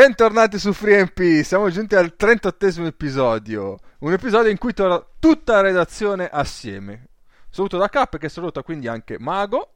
Bentornati su FreeMP, siamo giunti al 38 episodio, un episodio in cui torna tutta la redazione assieme. Saluto da Cap che saluta quindi anche Mago.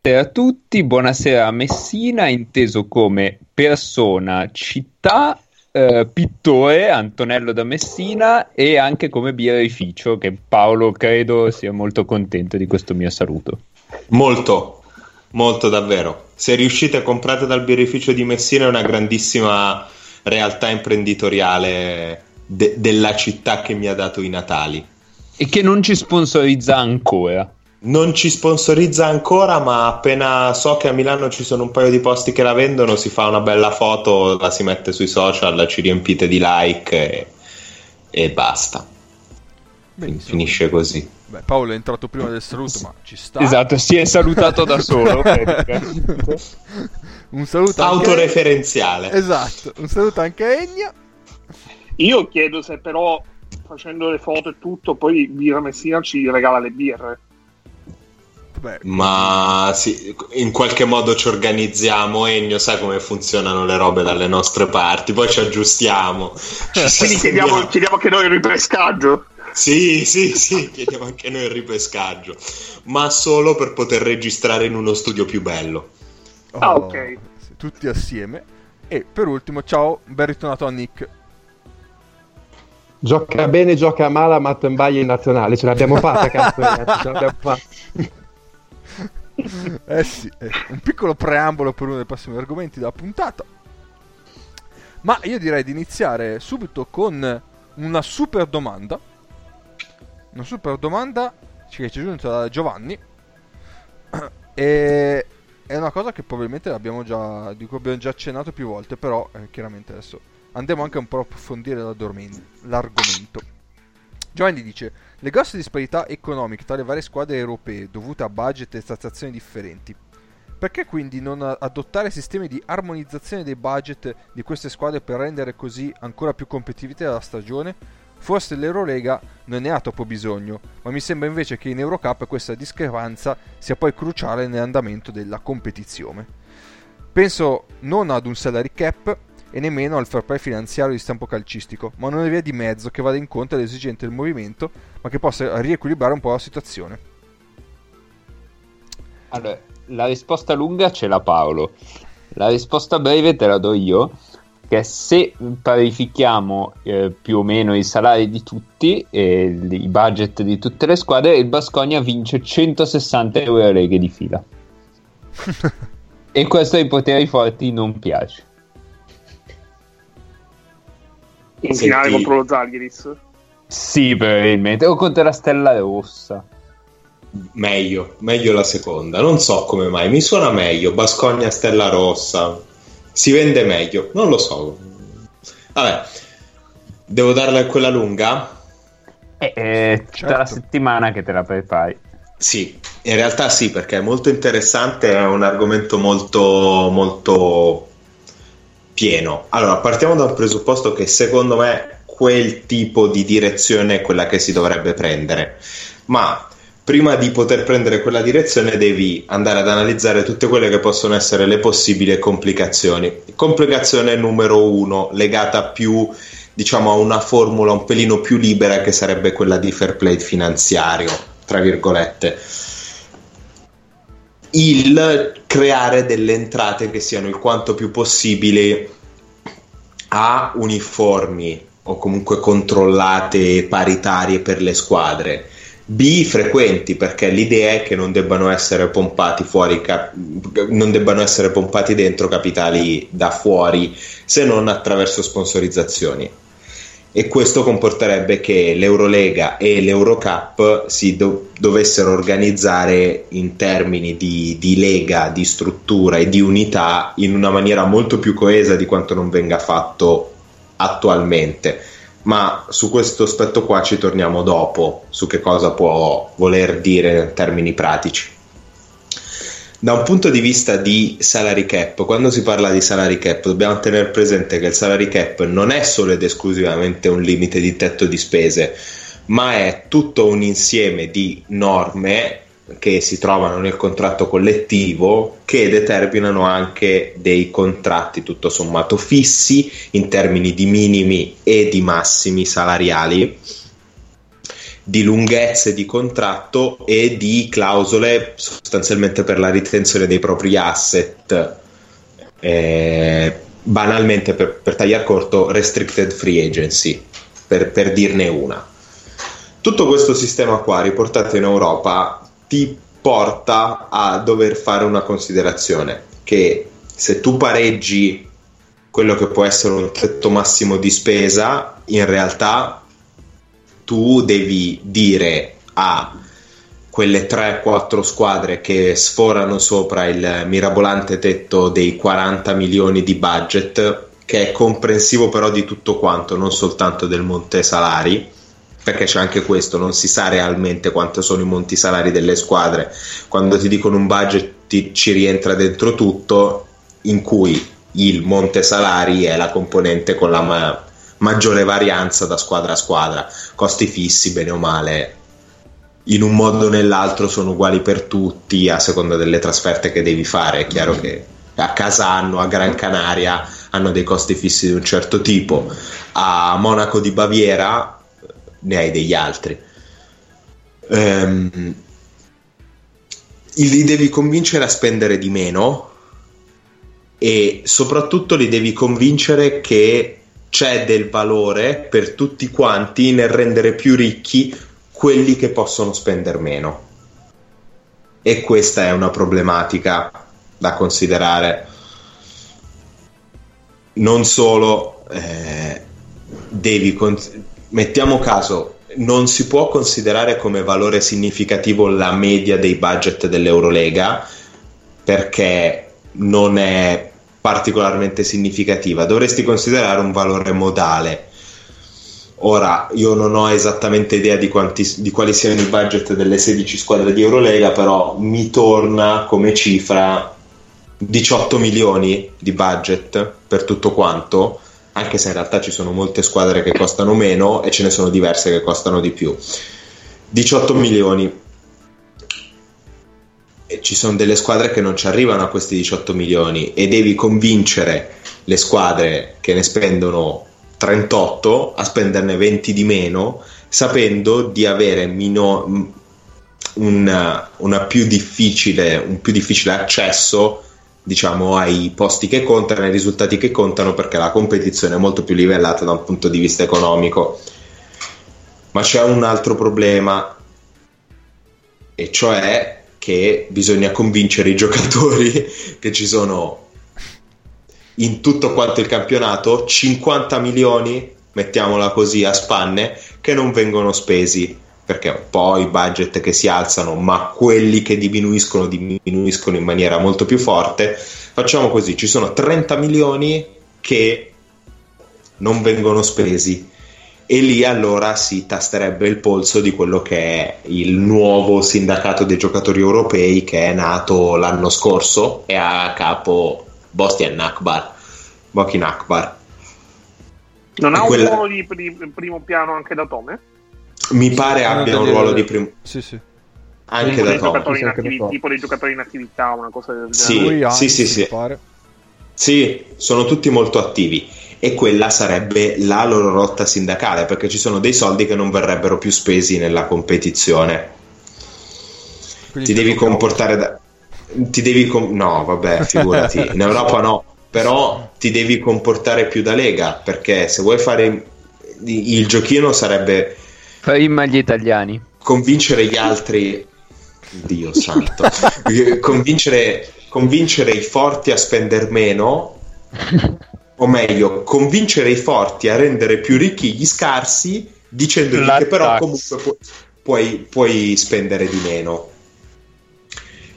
Buonasera a tutti, buonasera a Messina, inteso come persona, città, eh, pittore, Antonello da Messina e anche come birrificio, che Paolo credo sia molto contento di questo mio saluto. Molto, molto davvero. Se riuscite comprate dal birrificio di Messina è una grandissima realtà imprenditoriale de- della città che mi ha dato i Natali. E che non ci sponsorizza ancora. Non ci sponsorizza ancora, ma appena so che a Milano ci sono un paio di posti che la vendono, si fa una bella foto, la si mette sui social, ci riempite di like e, e basta. Benissimo. Finisce così. Beh, Paolo è entrato prima del saluto, ma ci sta. Esatto, si è salutato da solo. un saluto autoreferenziale. Anche... Esatto, un saluto anche a Egna. Io chiedo se però facendo le foto e tutto, poi Birra Messina ci regala le birre. Beh, Ma sì, in qualche modo ci organizziamo, Ennio, sai come funzionano le robe dalle nostre parti, poi ci aggiustiamo. Ci Quindi chiediamo, chiediamo anche noi il ripescaggio. Sì, sì, sì, chiediamo anche noi il ripescaggio, ma solo per poter registrare in uno studio più bello. Oh, ah, ok. Tutti assieme. E per ultimo, ciao, ben ritornato a Nick. Gioca bene, gioca male a Mattenbaia in nazionale, ce l'abbiamo fatta, cazzo, ragazzi, ce l'abbiamo fatta. eh sì, eh, un piccolo preambolo per uno dei prossimi argomenti della puntata. Ma io direi di iniziare subito con una super domanda. Una super domanda che ci è giunta da Giovanni. E è una cosa che probabilmente abbiamo già, di cui abbiamo già accennato più volte, però eh, chiaramente adesso andiamo anche un po' a approfondire l'argomento. Giovanni dice: Le grosse disparità economiche tra le varie squadre europee dovute a budget e stazzazioni differenti. Perché quindi non adottare sistemi di armonizzazione dei budget di queste squadre per rendere così ancora più competitiva la stagione? Forse l'Eurolega non ne ha troppo bisogno, ma mi sembra invece che in Eurocup questa discrepanza sia poi cruciale nell'andamento della competizione. Penso non ad un salary cap, e nemmeno al fair play finanziario di stampo calcistico, ma una via di mezzo che vada incontro alle esigenze del movimento, ma che possa riequilibrare un po' la situazione. Allora, la risposta lunga ce l'ha Paolo, la risposta breve te la do io, che se parifichiamo eh, più o meno i salari di tutti e i budget di tutte le squadre, il Bascogna vince 160 euro leghe di fila. e questo ai poteri forti non piace. In Senti... finale contro lo Zalgiris? Sì, probabilmente. O contro la Stella Rossa. Meglio, meglio la seconda. Non so come mai, mi suona meglio. Bascogna Stella Rossa. Si vende meglio, non lo so. Vabbè, devo darla quella lunga? Eh, eh certo. la settimana che te la prepari. Sì, in realtà sì, perché è molto interessante, è un argomento molto, molto pieno. Allora, partiamo dal presupposto che secondo me quel tipo di direzione è quella che si dovrebbe prendere, ma prima di poter prendere quella direzione devi andare ad analizzare tutte quelle che possono essere le possibili complicazioni. Complicazione numero uno, legata più diciamo a una formula un pelino più libera che sarebbe quella di fair play finanziario, tra virgolette. Il creare delle entrate che siano il quanto più possibile A uniformi o comunque controllate e paritarie per le squadre. B frequenti perché l'idea è che non debbano essere pompati fuori cap- non debbano essere pompati dentro capitali da fuori se non attraverso sponsorizzazioni e questo comporterebbe che l'Eurolega e l'Eurocup si do- dovessero organizzare in termini di, di, lega, di struttura e di unità in una maniera molto più coesa di quanto non venga fatto attualmente. Ma su questo aspetto qua ci torniamo dopo, su che cosa può voler dire in termini pratici. Da un punto di vista di salary cap, quando si parla di salary cap, dobbiamo tenere presente che il salary cap non è solo ed esclusivamente un limite di tetto di spese, ma è tutto un insieme di norme che si trovano nel contratto collettivo che determinano anche dei contratti tutto sommato fissi in termini di minimi e di massimi salariali di lunghezze di contratto e di clausole sostanzialmente per la ritenzione dei propri asset eh, banalmente per, per tagliare corto restricted free agency per, per dirne una. Tutto questo sistema qua riportato in Europa ti porta a dover fare una considerazione che se tu pareggi quello che può essere un tetto massimo di spesa, in realtà tu devi dire a quelle 3-4 squadre che sforano sopra il mirabolante tetto dei 40 milioni di budget, che è comprensivo però di tutto quanto, non soltanto del monte salari, perché c'è anche questo, non si sa realmente quanto sono i monti salari delle squadre. Quando ti dicono un budget ti, ci rientra dentro tutto, in cui il monte salari è la componente con la ma- maggiore varianza da squadra a squadra, costi fissi, bene o male. In un modo o nell'altro sono uguali per tutti a seconda delle trasferte che devi fare. È chiaro che a Casano, a Gran Canaria hanno dei costi fissi di un certo tipo, a Monaco di Baviera ne hai degli altri. Um, li devi convincere a spendere di meno e soprattutto li devi convincere che c'è del valore per tutti quanti nel rendere più ricchi quelli che possono spendere meno. E questa è una problematica da considerare. Non solo eh, devi, con- mettiamo caso, non si può considerare come valore significativo la media dei budget dell'Eurolega perché non è particolarmente significativa, dovresti considerare un valore modale. Ora, io non ho esattamente idea di, quanti, di quali siano i budget delle 16 squadre di Eurolega, però mi torna come cifra 18 milioni di budget per tutto quanto anche se in realtà ci sono molte squadre che costano meno e ce ne sono diverse che costano di più. 18 milioni. E ci sono delle squadre che non ci arrivano a questi 18 milioni e devi convincere le squadre che ne spendono 38 a spenderne 20 di meno, sapendo di avere mino, una, una più un più difficile accesso diciamo, ai posti che contano, ai risultati che contano, perché la competizione è molto più livellata da un punto di vista economico. Ma c'è un altro problema, e cioè che bisogna convincere i giocatori che ci sono in tutto quanto il campionato 50 milioni, mettiamola così a spanne, che non vengono spesi perché un po' i budget che si alzano, ma quelli che diminuiscono diminuiscono in maniera molto più forte. Facciamo così, ci sono 30 milioni che non vengono spesi e lì allora si tasterebbe il polso di quello che è il nuovo sindacato dei giocatori europei che è nato l'anno scorso e ha a capo Bostian Akbar, Bokin Akbar. Non ha quella... un ruolo di, di primo piano anche da Tome? Mi pare abbia un ruolo di primo. Sì, sì. Anche da Tom. tipo dei giocatori in attività, una cosa del genere. Sì, sì, sì, sì. Sì, sono tutti molto attivi e quella sarebbe la loro rotta sindacale perché ci sono dei soldi che non verrebbero più spesi nella competizione. Quindi ti devi comportare da... Ti devi com... No, vabbè, figurati. In Europa no, però ti devi comportare più da lega perché se vuoi fare il giochino sarebbe Prima gli italiani. Convincere gli altri, Dio santo, convincere, convincere i forti a spendere meno, o meglio, convincere i forti a rendere più ricchi gli scarsi, dicendogli La che però tax. comunque pu- puoi, puoi spendere di meno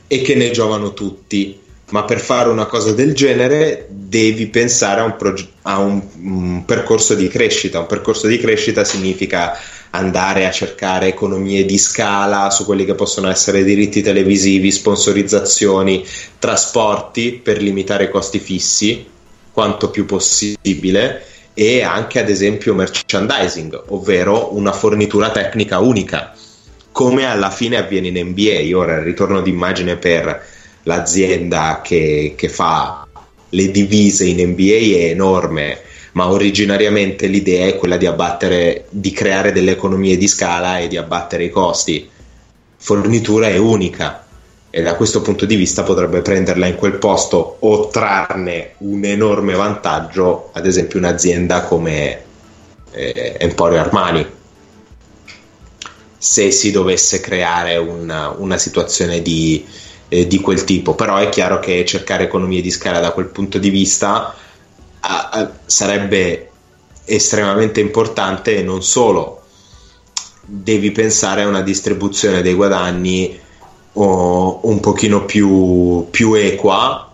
e che ne giovano tutti ma per fare una cosa del genere devi pensare a, un, proge- a un, un, percorso di crescita. Un percorso di crescita significa andare a cercare economie di scala su quelli che possono essere diritti televisivi, sponsorizzazioni, trasporti per limitare i costi fissi quanto più possibile e anche ad esempio merchandising, ovvero una fornitura tecnica unica come alla fine avviene in NBA. Ora il ritorno d'immagine per l'azienda che, che fa le divise in NBA è enorme, ma originariamente l'idea è quella di abbattere, di creare delle economie di scala e di abbattere i costi. Fornitura è unica e da questo punto di vista potrebbe prenderla in quel posto o trarne un enorme vantaggio, ad esempio un'azienda come eh, Emporio Armani, se si dovesse creare una, una situazione di, eh, di, quel tipo. Però è chiaro che cercare economie di scala da quel punto di vista a, a, sarebbe estremamente importante e non solo devi pensare a una distribuzione dei guadagni o un pochino più, più equa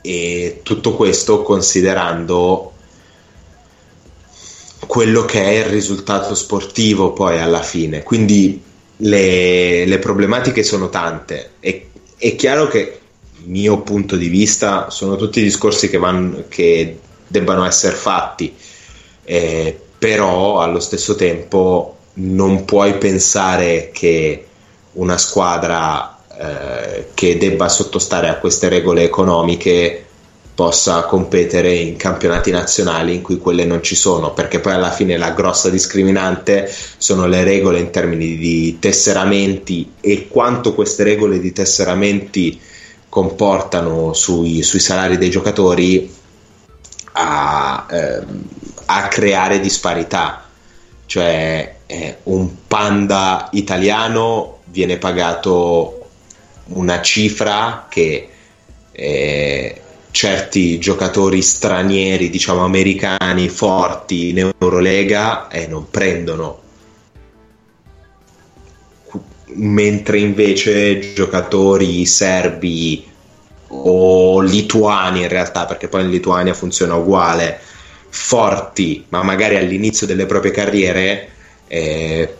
e tutto questo considerando quello che è il risultato sportivo poi alla fine. Quindi le, le problematiche sono tante. E, è chiaro che, mio punto di vista, sono tutti discorsi che, vanno, che debbano essere fatti, eh, però allo stesso tempo non puoi pensare che una squadra eh, che debba sottostare a queste regole economiche possa competere in campionati nazionali in cui quelle non ci sono, perché poi alla fine la grossa discriminante sono le regole in termini di tesseramenti e quanto queste regole di tesseramenti comportano sui, sui salari dei giocatori a, eh, a creare disparità. Cioè eh, un panda italiano viene pagato una cifra che eh, certi giocatori stranieri, diciamo americani, forti in Eurolega eh, non prendono. Mentre invece giocatori serbi o lituani in realtà, perché poi in Lituania funziona uguale, forti, ma magari all'inizio delle proprie carriere, eh,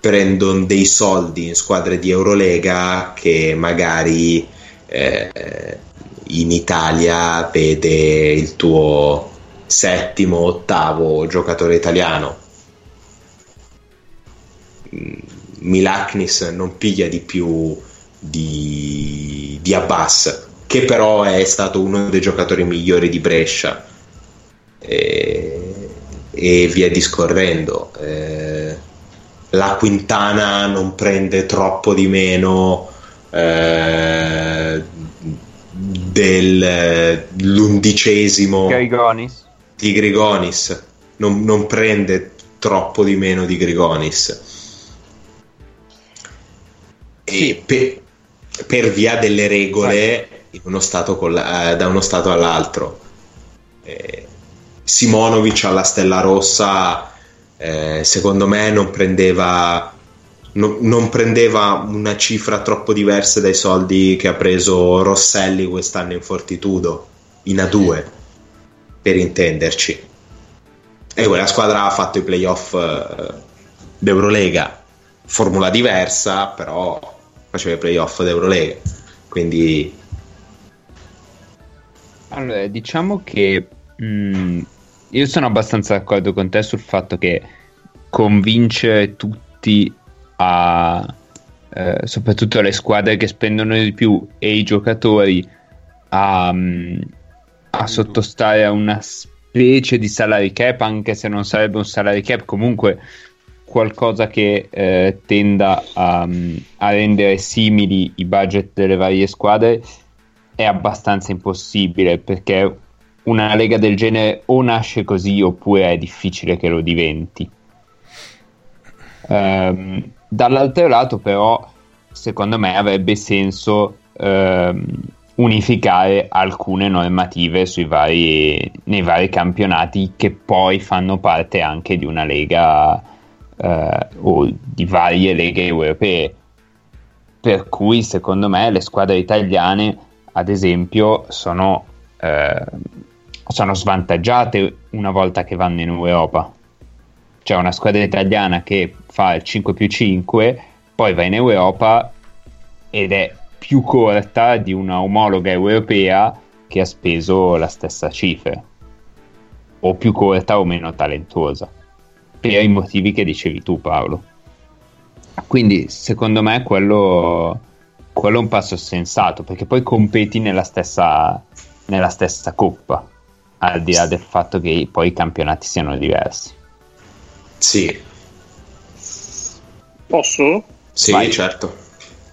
prendono dei soldi in squadre di Eurolega che magari eh, in Italia vede il tuo settimo, ottavo giocatore italiano. Mm, Milaknis non piglia di più di, di Abbas, che però è stato uno dei giocatori migliori di Brescia. E, e via discorrendo. Eh, la Quintana non prende troppo di meno eh, dell'undicesimo Grigonis. di Grigonis non, non, prende troppo di meno di Grigonis e sì. per, per, via delle regole uno la, eh, da uno stato all'altro. Eh, Simonovic alla Stella Rossa eh, secondo me non prendeva, no, non prendeva una cifra troppo diversa dai soldi che ha preso Rosselli quest'anno in Fortitudo, in A2, per intenderci. E quella squadra ha fatto i playoff eh, d'Eurolega, formula diversa, però faceva i playoff d'Eurolega. Quindi... Allora, diciamo che mh, mm, io sono abbastanza d'accordo con te sul fatto che convincere tutti a eh, soprattutto le squadre che spendono di più e i giocatori a, mm, a sottostare a una specie di salary cap anche se non sarebbe un salary cap comunque qualcosa che eh, tenda a, mm, a rendere simili i budget delle varie squadre è abbastanza impossibile perché una lega del genere o nasce così oppure è difficile che lo diventi. Um, dall'altro lato però secondo me avrebbe senso um, unificare alcune normative vari, nei vari campionati che poi fanno parte anche di una lega uh, o di varie leghe europee. Per cui secondo me le squadre italiane ad esempio sono uh, sono svantaggiate una volta che vanno in Europa. C'è una squadra italiana che fa il 5 più 5, poi va in Europa ed è più corta di una omologa europea che ha speso la stessa cifra, o più corta o meno talentuosa, per i motivi che dicevi tu Paolo. Quindi secondo me quello, quello è un passo sensato perché poi competi nella stessa, nella stessa coppa, al di là del fatto che poi i campionati siano diversi. Sì, Posso? sì, Vai. certo.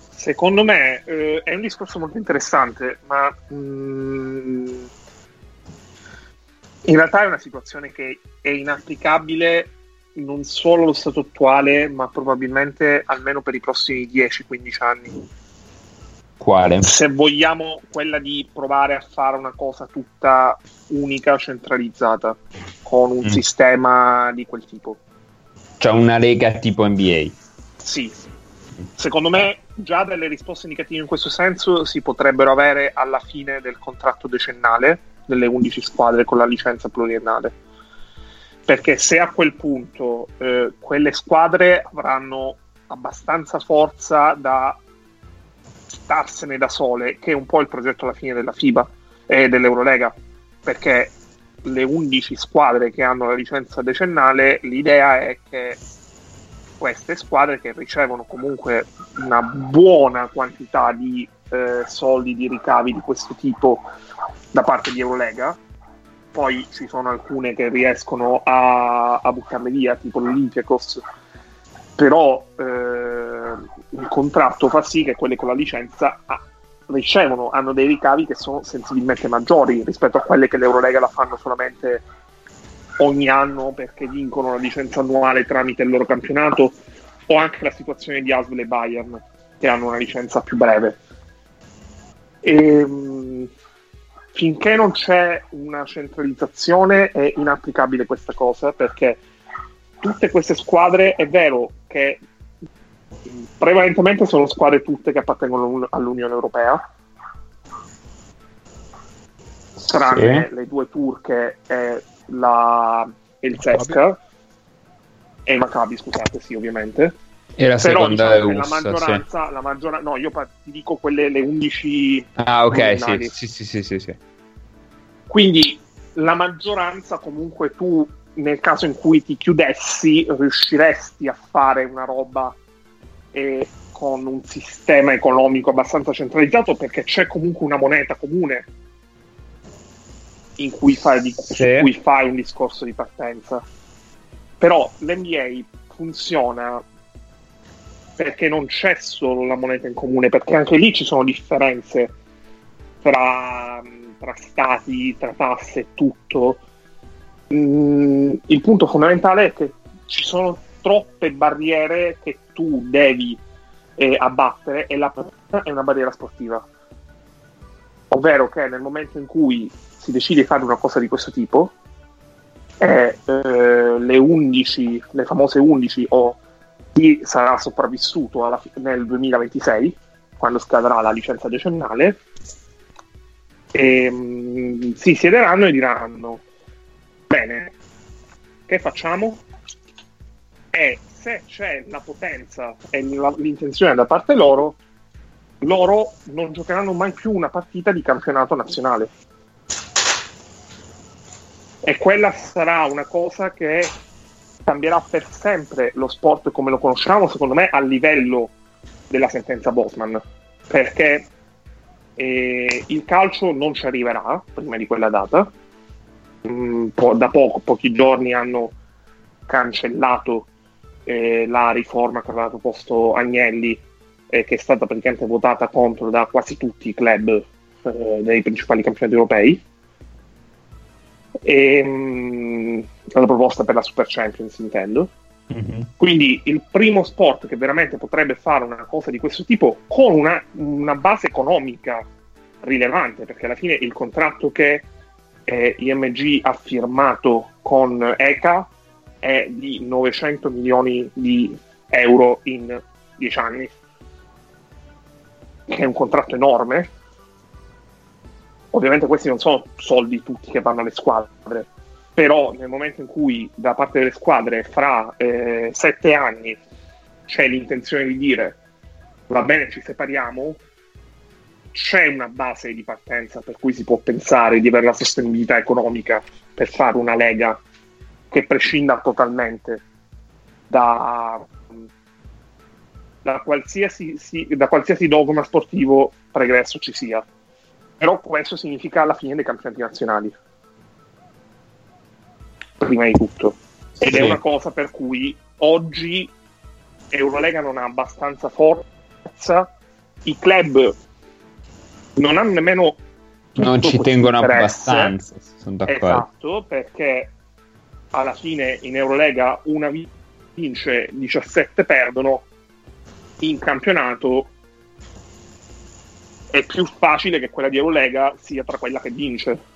Secondo me eh, è un discorso molto interessante, ma mm, in realtà è una situazione che è inapplicabile non solo allo stato attuale, ma probabilmente almeno per i prossimi 10-15 anni. Quale? Se vogliamo quella di provare a fare una cosa tutta unica, centralizzata, con un Mm. sistema di quel tipo. Cioè una lega tipo NBA. Sì, secondo me già delle risposte indicative in questo senso si potrebbero avere alla fine del contratto decennale delle 11 squadre con la licenza pluriennale. Perché se a quel punto eh, quelle squadre avranno abbastanza forza da starsene da sole, che è un po' il progetto alla fine della FIBA e dell'Eurolega, perché le 11 squadre che hanno la licenza decennale, l'idea è che queste squadre che ricevono comunque una buona quantità di eh, soldi di ricavi di questo tipo da parte di Eurolega poi ci sono alcune che riescono a, a buttarle via tipo l'Olympiakos però eh, il contratto fa sì che quelle con la licenza ah, ricevono, hanno dei ricavi che sono sensibilmente maggiori rispetto a quelle che l'Eurolega la fanno solamente ogni anno perché vincono la licenza annuale tramite il loro campionato o anche la situazione di Asvel e Bayern che hanno una licenza più breve. E, finché non c'è una centralizzazione è inapplicabile questa cosa perché tutte queste squadre è vero che prevalentemente sono squadre tutte che appartengono all'Unione Europea tranne Sì. le due turche e, la, e il CESCA e il Maccabi scusate sì ovviamente E la però seconda diciamo è che la USA, sì. maggioranza, la maggioranza no io ti dico quelle le 11 Ah, ok, sì, sì, sì, sì, sì, quindi la maggioranza comunque tu nel caso in cui ti chiudessi riusciresti a fare una roba eh, con un sistema economico abbastanza centralizzato perché c'è comunque una moneta comune in cui fai, di- Sì. cui fai un discorso di partenza però l'NBA funziona perché non c'è solo la moneta in comune perché anche lì ci sono differenze tra, tra stati, tra tasse e tutto. Mm, il punto fondamentale è che ci sono troppe barriere che tu devi eh, abbattere e la prima è una barriera sportiva. Ovvero che nel momento in cui si decide di fare una cosa di questo tipo, eh, eh, le 11, le famose 11 o chi sarà sopravvissuto fi- nel 2026, quando scadrà la licenza decennale, ehm, si siederanno e diranno: Bene, che facciamo? E se c'è la potenza e la- l'intenzione da parte loro, loro non giocheranno mai più una partita di campionato nazionale. E quella sarà una cosa che cambierà per sempre lo sport come lo conosciamo, secondo me, a livello della sentenza Bosman. Perché eh, il calcio non ci arriverà prima di quella data. Mm, po- da poco, pochi giorni hanno cancellato eh, la riforma che aveva proposto Agnelli, eh, che è stata praticamente votata contro da quasi tutti i club eh, dei principali campionati europei. E, mm, la proposta per la Super Champions, intendo. Quindi il primo sport che veramente potrebbe fare una cosa di questo tipo con una, una base economica rilevante, perché alla fine il contratto che eh, IMG ha firmato con ECA è di 900 milioni di euro in 10 anni, che è un contratto enorme. Ovviamente questi non sono soldi tutti che vanno alle squadre, però nel momento in cui da parte delle squadre fra eh, sette anni c'è l'intenzione di dire va bene ci separiamo, c'è una base di partenza per cui si può pensare di avere la sostenibilità economica per fare una lega che prescinda totalmente da, da qualsiasi, si, da qualsiasi dogma sportivo pregresso ci sia. Però questo significa la fine dei campionati nazionali. Prima di tutto. Ed Sì. è una cosa per cui oggi Eurolega non ha abbastanza forza, i club non hanno nemmeno Non ci tengono interesse. abbastanza, sono d'accordo. Esatto, perché alla fine in Eurolega una vi- vince, 17 perdono, in campionato è più facile che quella di Eurolega sia tra quella che vince.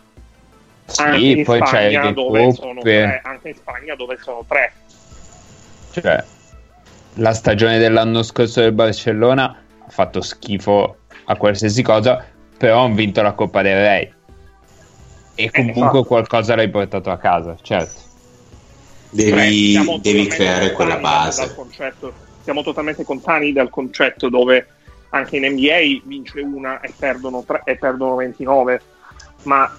Anche Sì, in poi c'è Spagna tre, anche in Spagna dove sono tre. Cioè, la stagione dell'anno scorso del Barcellona ha fatto schifo a qualsiasi cosa, però hanno vinto la Coppa del Re. E comunque esatto. qualcosa l'hai portato a casa, certo. Cioè, Devi, siamo devi totalmente creare quella base. siamo totalmente lontani dal concetto dove anche in NBA vince una e perdono, tre, e perdono 29, ma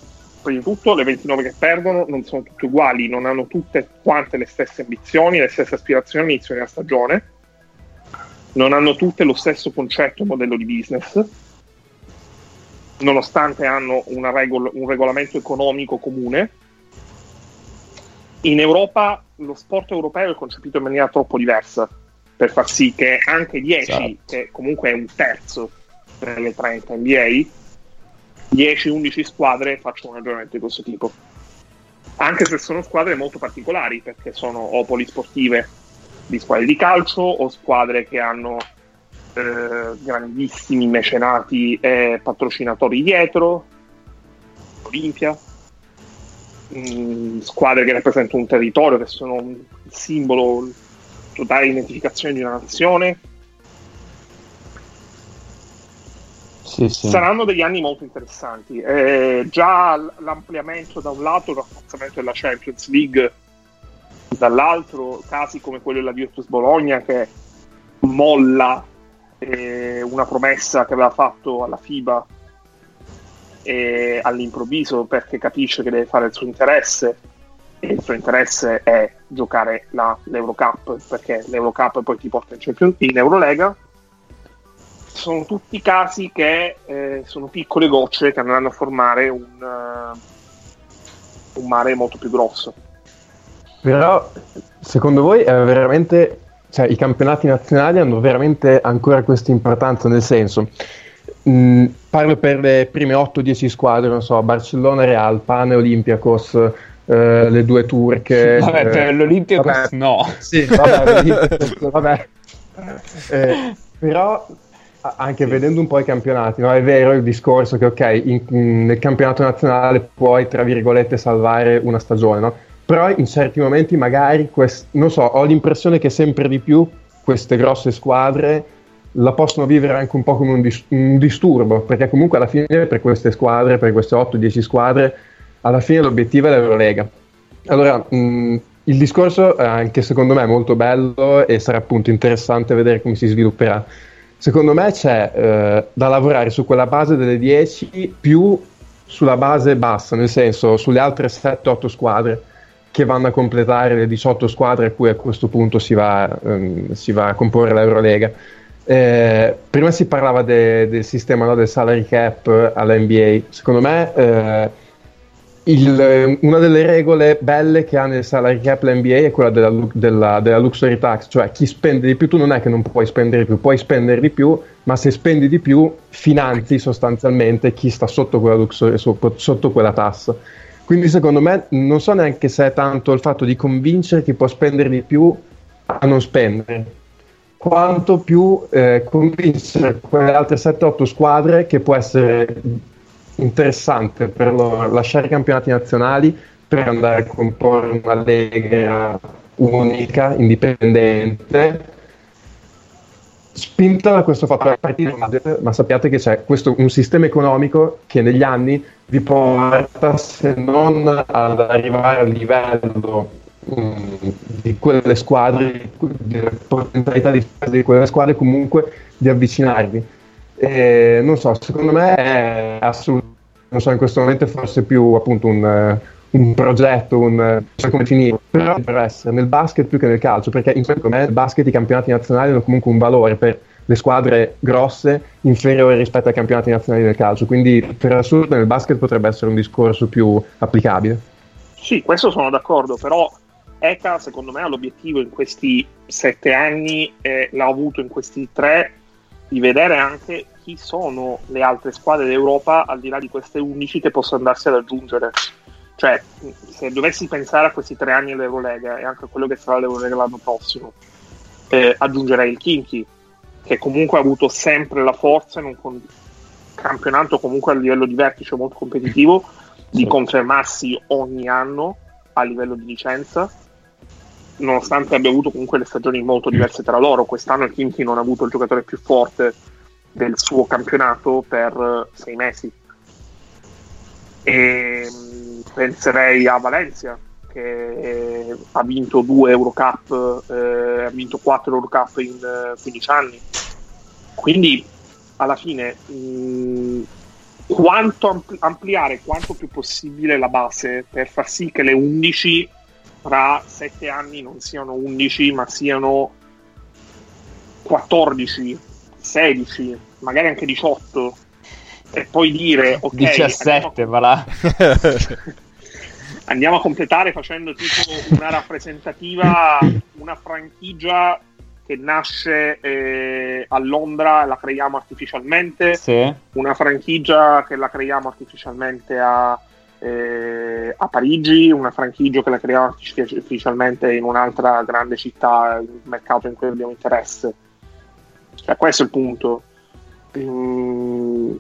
prima di tutto le 29 che perdono non sono tutte uguali, non hanno tutte quante le stesse ambizioni, le stesse aspirazioni all'inizio della stagione, non hanno tutte lo stesso concetto e modello di business, nonostante hanno regol- un regolamento economico comune. In Europa lo sport europeo è concepito in maniera troppo diversa per far sì che anche 10, Esatto. che comunque è un terzo delle 30 NBA, 10-11 squadre facciano un ragionamento di questo tipo. Anche se sono squadre molto particolari, perché sono o polisportive di squadre di calcio o squadre che hanno eh, grandissimi mecenati e patrocinatori dietro, Olimpia, mh, squadre che rappresentano un territorio, che sono un simbolo totale identificazione di una nazione. Sì, sì. Saranno degli anni molto interessanti. Eh, già l'ampliamento da un lato, il rafforzamento della Champions League, dall'altro, casi come quello della Virtus Bologna che molla eh, una promessa che aveva fatto alla FIBA e all'improvviso perché capisce che deve fare il suo interesse il suo interesse è giocare la, l'Eurocup perché l'Eurocup poi ti porta in, Champions, in Eurolega sono tutti casi che eh, sono piccole gocce che andranno a formare un, eh, un mare molto più grosso Però, secondo voi è veramente, cioè, i campionati nazionali hanno veramente ancora questa importanza? Nel senso, mh, parlo per le prime 8-10 squadre, non so, Barcellona, Real, Pane, Olympiacos, eh, le due turche. Vabbè, eh, per l'Olimpia no. Sì, vabbè, vabbè. Eh, però anche vedendo un po' i campionati, no? è vero il discorso che ok, in- in- nel campionato nazionale puoi tra virgolette salvare una stagione, no? però in certi momenti magari, quest- non so, ho l'impressione che sempre di più queste grosse squadre la possono vivere anche un po' come un, dis- un disturbo, perché comunque alla fine per queste squadre, per queste 8-10 squadre, alla fine l'obiettivo è l'Eurolega. Allora, mh, il discorso è anche secondo me molto bello e sarà appunto interessante vedere come si svilupperà. Secondo me c'è eh, da lavorare su quella base delle 10 più sulla base bassa, nel senso sulle altre 7-8 squadre che vanno a completare le 18 squadre a cui a questo punto si va, ehm, si va a comporre l'Eurolega. Eh, prima si parlava de- del sistema no, del salary cap alla NBA. Secondo me eh, il- una delle regole belle che ha nel salary cap l'NBA è quella della, della- della luxury tax, cioè chi spende di più tu non è che non puoi spendere di più, puoi spendere di più, ma se spendi di più finanzi sostanzialmente chi sta sotto quella, luxury, sotto quella tassa. Quindi secondo me non so neanche se è tanto il fatto di convincere chi può spendere di più a non spendere, quanto più eh, convincere quelle altre 7-8 squadre che può essere interessante per loro lasciare i campionati nazionali per andare a comporre una lega unica, indipendente, spinta da questo fatto della partita, ma sappiate che c'è questo, un sistema economico che negli anni vi porta se non ad arrivare al livello mh, di quelle squadre, delle potenzialità di, di quelle squadre, comunque di avvicinarvi. E, non so, secondo me è assolutamente, non so, in questo momento è forse più appunto un, eh, un progetto, un, non so come finire, però per essere nel basket più che nel calcio, perché in questo nel basket i campionati nazionali hanno comunque un valore per le squadre grosse inferiore rispetto ai campionati nazionali del calcio, quindi per assurdo nel basket potrebbe essere un discorso più applicabile. Sì, questo sono d'accordo, però ECA secondo me ha l'obiettivo in questi sette anni e l'ha avuto in questi tre di vedere anche chi sono le altre squadre d'Europa al di là di queste 11 che possono andarsi ad aggiungere. Cioè, se dovessi pensare a questi tre anni dell'Eurolega e anche a quello che sarà l'Eurolega l'anno prossimo, eh, aggiungerei il Kinky, che comunque ha avuto sempre la forza in un con- campionato comunque a livello di vertice molto competitivo di confermarsi ogni anno a livello di licenza nonostante abbia avuto comunque le stagioni molto diverse tra loro quest'anno il Kinky non ha avuto il giocatore più forte del suo campionato per sei mesi e mm, penserei a Valencia che ha vinto due Eurocup, eh, ha vinto quattro Eurocup in eh, 15 anni. Quindi alla fine mh, mm, quanto ampli- ampliare quanto più possibile la base per far sì che le 11 tra 7 anni non siano 11 ma siano 14, 16, magari anche 18 e poi dire ok 17 va là andiamo a completare facendo tipo una rappresentativa, una franchigia che nasce eh, a Londra, la creiamo artificialmente, sì. una franchigia che la creiamo artificialmente a, eh, a Parigi, una franchigia che la creiamo artificialmente in un'altra grande città, il mercato in cui abbiamo interesse. Cioè, questo è il punto. Mm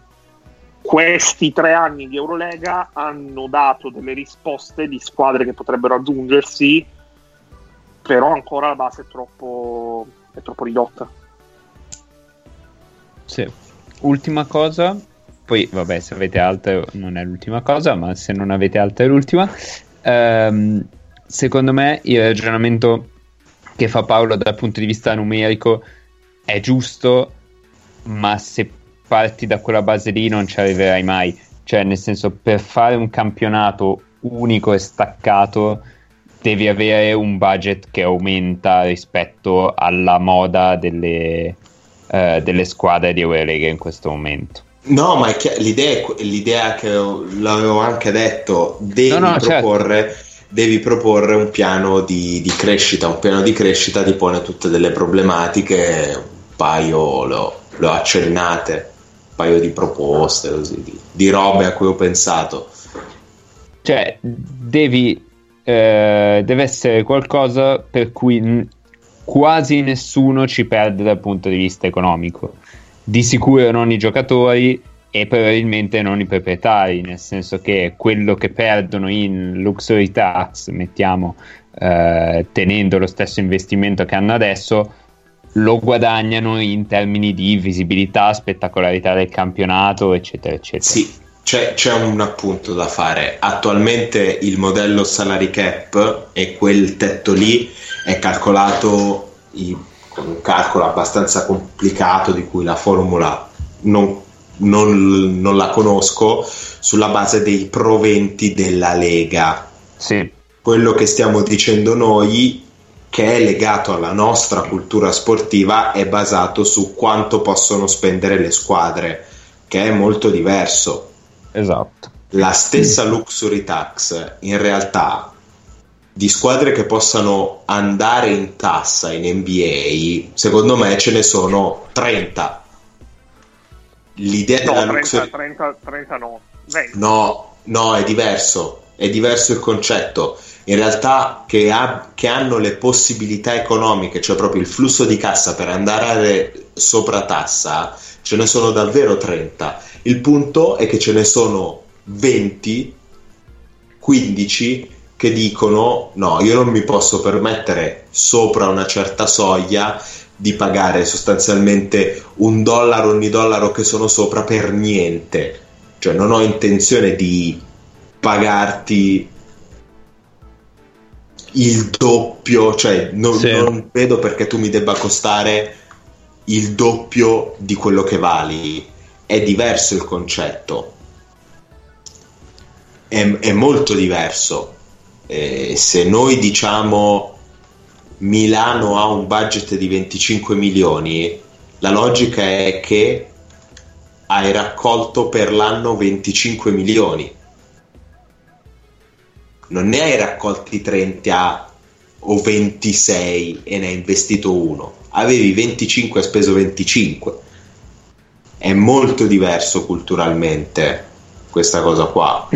questi tre anni di Eurolega hanno dato delle risposte di squadre che potrebbero aggiungersi, però ancora la base è troppo, è troppo ridotta. Sì. Ultima cosa, poi vabbè se avete altre non è l'ultima cosa, ma se non avete altre è l'ultima. Ehm, secondo me il ragionamento che fa Paolo dal punto di vista numerico è giusto, ma se parti da quella base lì non ci arriverai mai. Cioè, nel senso, per fare un campionato unico e staccato devi avere un budget che aumenta rispetto alla moda delle, eh, delle squadre di Eurolega in questo momento. No, ma chi- l'idea, l'idea che l'avevo anche detto, devi no, no, certo. proporre... Certo. Devi proporre un piano di, di, crescita, un piano di crescita ti pone tutte delle problematiche, paio le ho accennate paio di proposte, così, di, di robe a cui ho pensato. Cioè, devi, eh, deve essere qualcosa per cui n- quasi nessuno ci perde dal punto di vista economico. Di sicuro non i giocatori e probabilmente non i proprietari, nel senso che quello che perdono in luxury tax, mettiamo, eh, tenendo lo stesso investimento che hanno adesso, lo guadagnano in termini di visibilità, spettacolarità del campionato, eccetera, eccetera. Sì, c'è, c'è, un appunto da fare. Attualmente il modello salary cap e quel tetto lì è calcolato in, con un calcolo abbastanza complicato di cui la formula non, non, non la conosco, sulla base dei proventi della Lega. Sì. Quello che stiamo dicendo noi che è legato alla nostra cultura sportiva è basato su quanto possono spendere le squadre, che è molto diverso. Esatto. La stessa luxury tax in realtà di squadre che possano andare in tassa in NBA, secondo me ce ne sono 30. L'idea no, della 30, luxury 30, 30 no. 20. No, no, è diverso, è diverso il concetto in realtà che, ha, che, hanno le possibilità economiche, cioè proprio il flusso di cassa per andare sopra tassa, ce ne sono davvero 30. Il punto è che ce ne sono 20, 15 che dicono no, io non mi posso permettere sopra una certa soglia di pagare sostanzialmente un dollaro ogni dollaro che sono sopra per niente. Cioè non ho intenzione di pagarti il doppio, cioè non, sì. non, vedo perché tu mi debba costare il doppio di quello che vali. È diverso il concetto. è, è molto diverso. Eh, se noi diciamo Milano ha un budget di 25 milioni, la logica è che hai raccolto per l'anno 25 milioni. Non ne hai raccolti 30 o 26 e ne hai investito uno. Avevi 25 e speso 25. È molto diverso culturalmente questa cosa qua.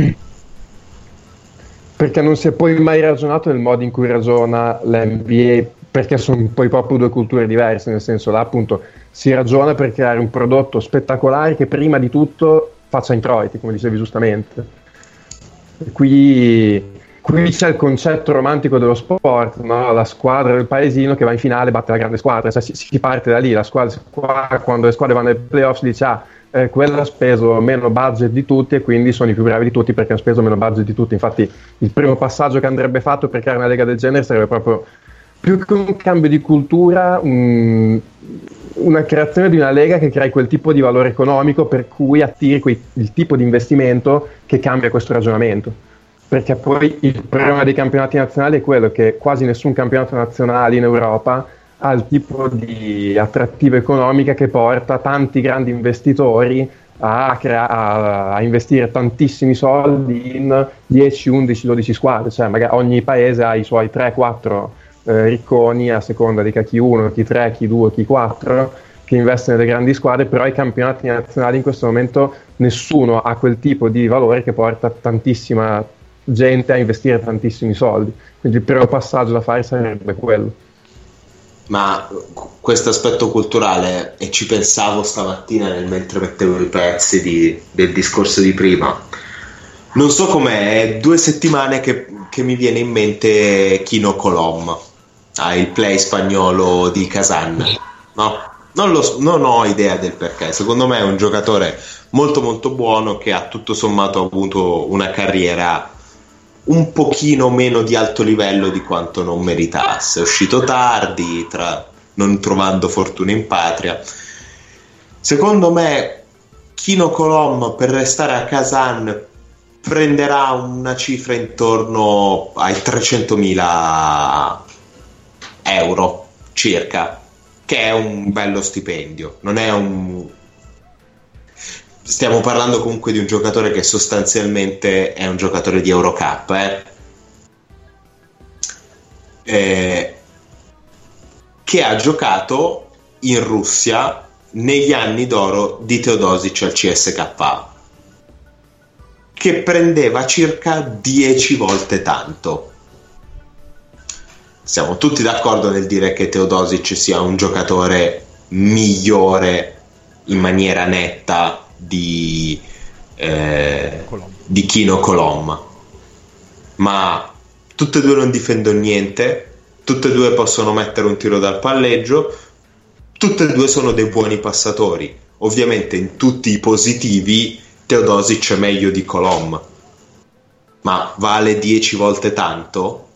Perché non si è poi mai ragionato nel modo in cui ragiona l'NBA, perché sono poi proprio due culture diverse, nel senso là appunto si ragiona per creare un prodotto spettacolare che prima di tutto faccia introiti, come dicevi giustamente. Qui qui c'è il concetto romantico dello sport, no? la squadra del paesino che va in finale batte la grande squadra, cioè si, si parte da lì, la squadra, quando le squadre vanno ai playoff si dice ah, eh, quello ha speso meno budget di tutti e quindi sono i più bravi di tutti perché hanno speso meno budget di tutti, infatti il primo passaggio che andrebbe fatto per creare una lega del genere sarebbe proprio più che un cambio di cultura, un, una creazione di una lega che crei quel tipo di valore economico per cui attiri quei, il tipo di investimento che cambia questo ragionamento perché poi il problema dei campionati nazionali è quello che quasi nessun campionato nazionale in Europa ha il tipo di attrattiva economica che porta tanti grandi investitori a, crea- a, a, investire tantissimi soldi in 10, 11, 12 squadre, cioè magari ogni paese ha i suoi 3-4 eh, ricconi a seconda di chi 1, chi 3, chi 2, chi 4 che investono nelle grandi squadre, però i campionati nazionali in questo momento nessuno ha quel tipo di valore che porta tantissima gente a investire tantissimi soldi. Quindi il primo passaggio da fare sarebbe quello. Ma questo aspetto culturale, e ci pensavo stamattina nel, mentre mettevo i pezzi di, del discorso di prima, non so com'è, è due settimane che, che mi viene in mente Kino Colom, ah, il play spagnolo di Kazan. No, non, lo, non ho idea del perché, secondo me è un giocatore molto molto buono che ha tutto sommato avuto una carriera un pochino meno di alto livello di quanto non meritasse. È uscito tardi, tra, non trovando fortuna in patria. Secondo me, Kino Colom per restare a Kazan prenderà una cifra intorno ai 300.000 euro circa, che è un bello stipendio. Non è un, stiamo parlando comunque di un giocatore che sostanzialmente è un giocatore di Eurocup, eh? Eh, che ha giocato in Russia negli anni d'oro di Teodosic al CSK, che prendeva circa 10 volte tanto. Siamo tutti d'accordo nel dire che Teodosic sia un giocatore migliore in maniera netta di, eh, di Kino Colom. Ma tutte e due non difendono niente, tutte e due possono mettere un tiro dal palleggio, tutte e due sono dei buoni passatori. Ovviamente in tutti i positivi Teodosic è meglio di Colom. Ma vale 10 volte tanto?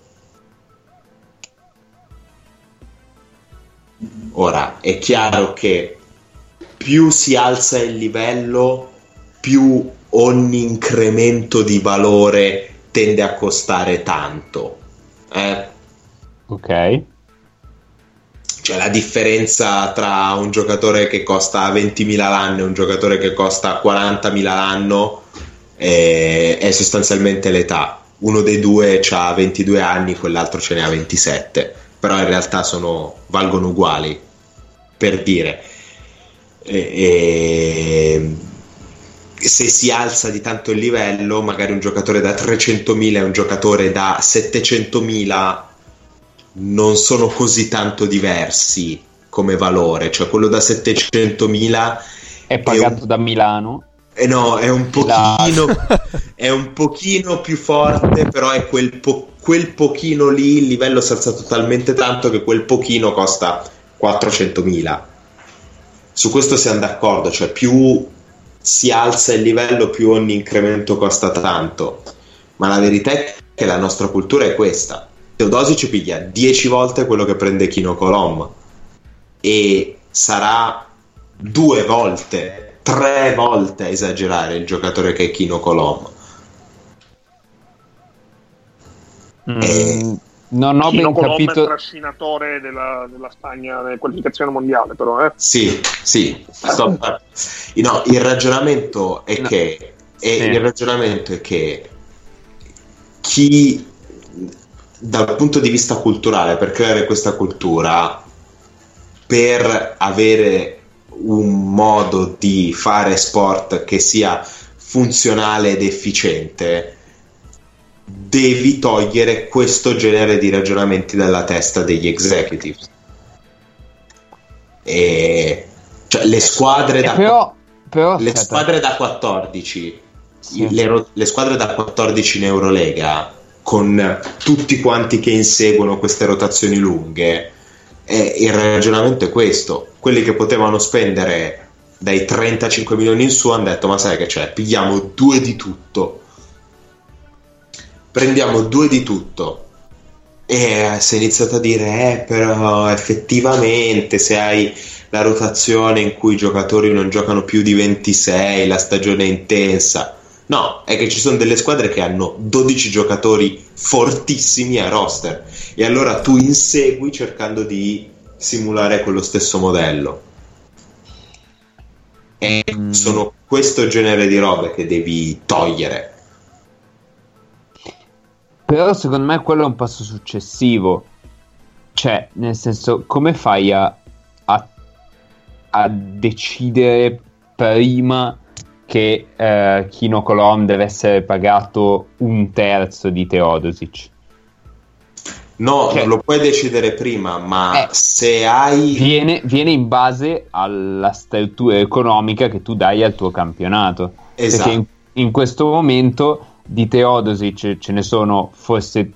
Ora, è chiaro che più si alza il livello, più ogni incremento di valore tende a costare tanto. Eh? Ok. Cioè la differenza tra un giocatore che costa 20.000 l'anno e un giocatore che costa 40.000 l'anno è, è sostanzialmente l'età. Uno dei due ha 22 anni, quell'altro ce ne ha 27, però in realtà sono, valgono uguali, per dire e, e se si alza di tanto il livello, magari un giocatore da 300.000 e un giocatore da 700.000 non sono così tanto diversi come valore, cioè quello da 700.000 è pagato è un... da Milano. Eh no, è un pochino è un pochino più forte, però è quel, po- quel pochino lì, il livello si alza talmente tanto che quel pochino costa 400.000 su questo siamo d'accordo, cioè più si alza il livello più ogni incremento costa tanto, ma la verità è che la nostra cultura è questa. Teodosic piglia 10 volte quello che prende Kino Colom e sarà due volte, tre volte a esagerare il giocatore che è Kino Colom. Mm, non ho Chino ben Colombo è il capito. trascinatore della, della Spagna nella qualificazione mondiale, però. Eh. Sì, sì, sto par- no, il ragionamento è No. che e Sì. il ragionamento è che chi dal punto di vista culturale, per creare questa cultura, per avere un modo di fare sport che sia funzionale ed efficiente, devi togliere questo genere di ragionamenti dalla testa degli executives. E cioè, le squadre da però, però le aspetta. squadre da 14 Sì. le, le squadre da 14 in Eurolega con tutti quanti che inseguono queste rotazioni lunghe eh, il ragionamento è questo quelli che potevano spendere dai 35 milioni in su hanno detto ma sai che c'è pigliamo due di tutto prendiamo due di tutto e si è iniziato a dire eh però effettivamente se hai la rotazione in cui i giocatori non giocano più di 26 la stagione è intensa No, è che ci sono delle squadre che hanno 12 giocatori fortissimi a roster e allora tu insegui cercando di simulare quello stesso modello. E Mm. sono questo genere di robe che devi togliere. Però secondo me quello è un passo successivo. Cioè, nel senso, come fai a, a, a decidere prima che eh, Kino Colom deve essere pagato un terzo di Teodosic? No, Cioè- non lo puoi decidere prima, ma Eh. se hai... Viene, viene in base alla struttura economica che tu dai al tuo campionato. Esatto. Perché in, in questo momento di Teodosic ce ne sono forse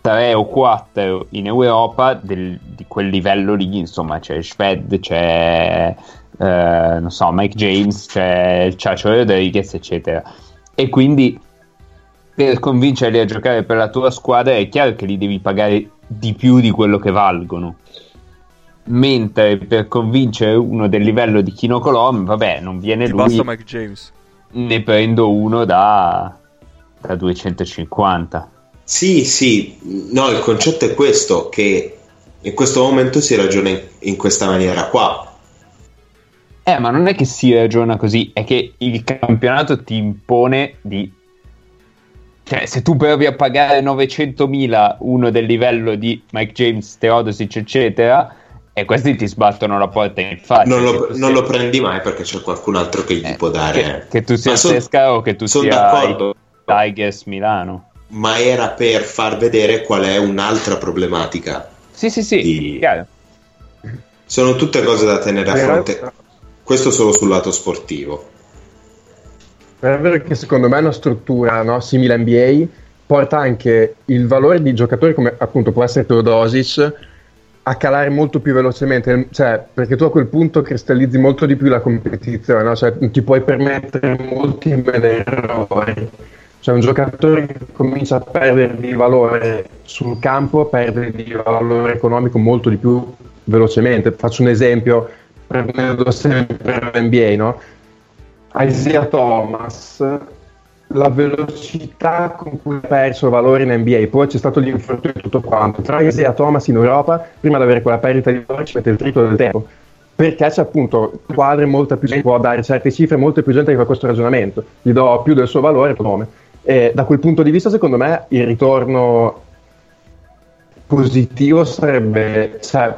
tre o quattro in Europa del- di quel livello lì, insomma c'è Shved, c'è eh, non so, Mike James, c'è il Chacho Rodriguez, eccetera. E quindi per convincerli a giocare per la tua squadra è chiaro che li devi pagare di più di quello che valgono. Mentre per convincere uno del livello di Kino Colom, vabbè, non viene Ti lui, basta Mike James. ne prendo uno da, da 250. Sì, sì, no, il concetto è questo, che in questo momento si ragiona in, in questa maniera qua. Eh, ma non è che si ragiona così, è che il campionato ti impone di... Cioè, se tu provi a pagare 900.000 uno del livello di Mike James, Teodosic, eccetera, e questi ti sbattono la porta in faccia. Non lo, non sia- lo prendi mai perché c'è qualcun altro che gli eh, può dare. Che, che tu sia son- Sesca o che tu son sia d'accordo. I Tigers Milano. ma era per far vedere qual è un'altra problematica. Sì, sì, sì, chiaro. Sono tutte cose da tenere a fronte. Questo solo sul lato sportivo. È vero che secondo me una struttura no, simile a NBA porta anche il valore di giocatori come appunto può essere Teodosic a calare molto più velocemente, cioè, perché tu a quel punto cristallizzi molto di più la competizione, no? cioè, ti puoi permettere molti meno errori. Cioè un giocatore che comincia a perdere di valore sul campo perde di valore economico molto di più velocemente. Faccio un esempio, prendendo sempre l'NBA, no? Isaiah Thomas, la velocità con cui ha perso valore in NBA, poi c'è stato l'infortunio e tutto quanto. Tra Isaiah Thomas in Europa, prima di avere quella perdita di valore, ci mette il triplo del tempo. Perché c'è appunto quadre, molta più gente può dare certe cifre, molta più gente che fa questo ragionamento. Gli do più del suo valore, il nome. E da quel punto di vista, secondo me, il ritorno positivo sarebbe cioè,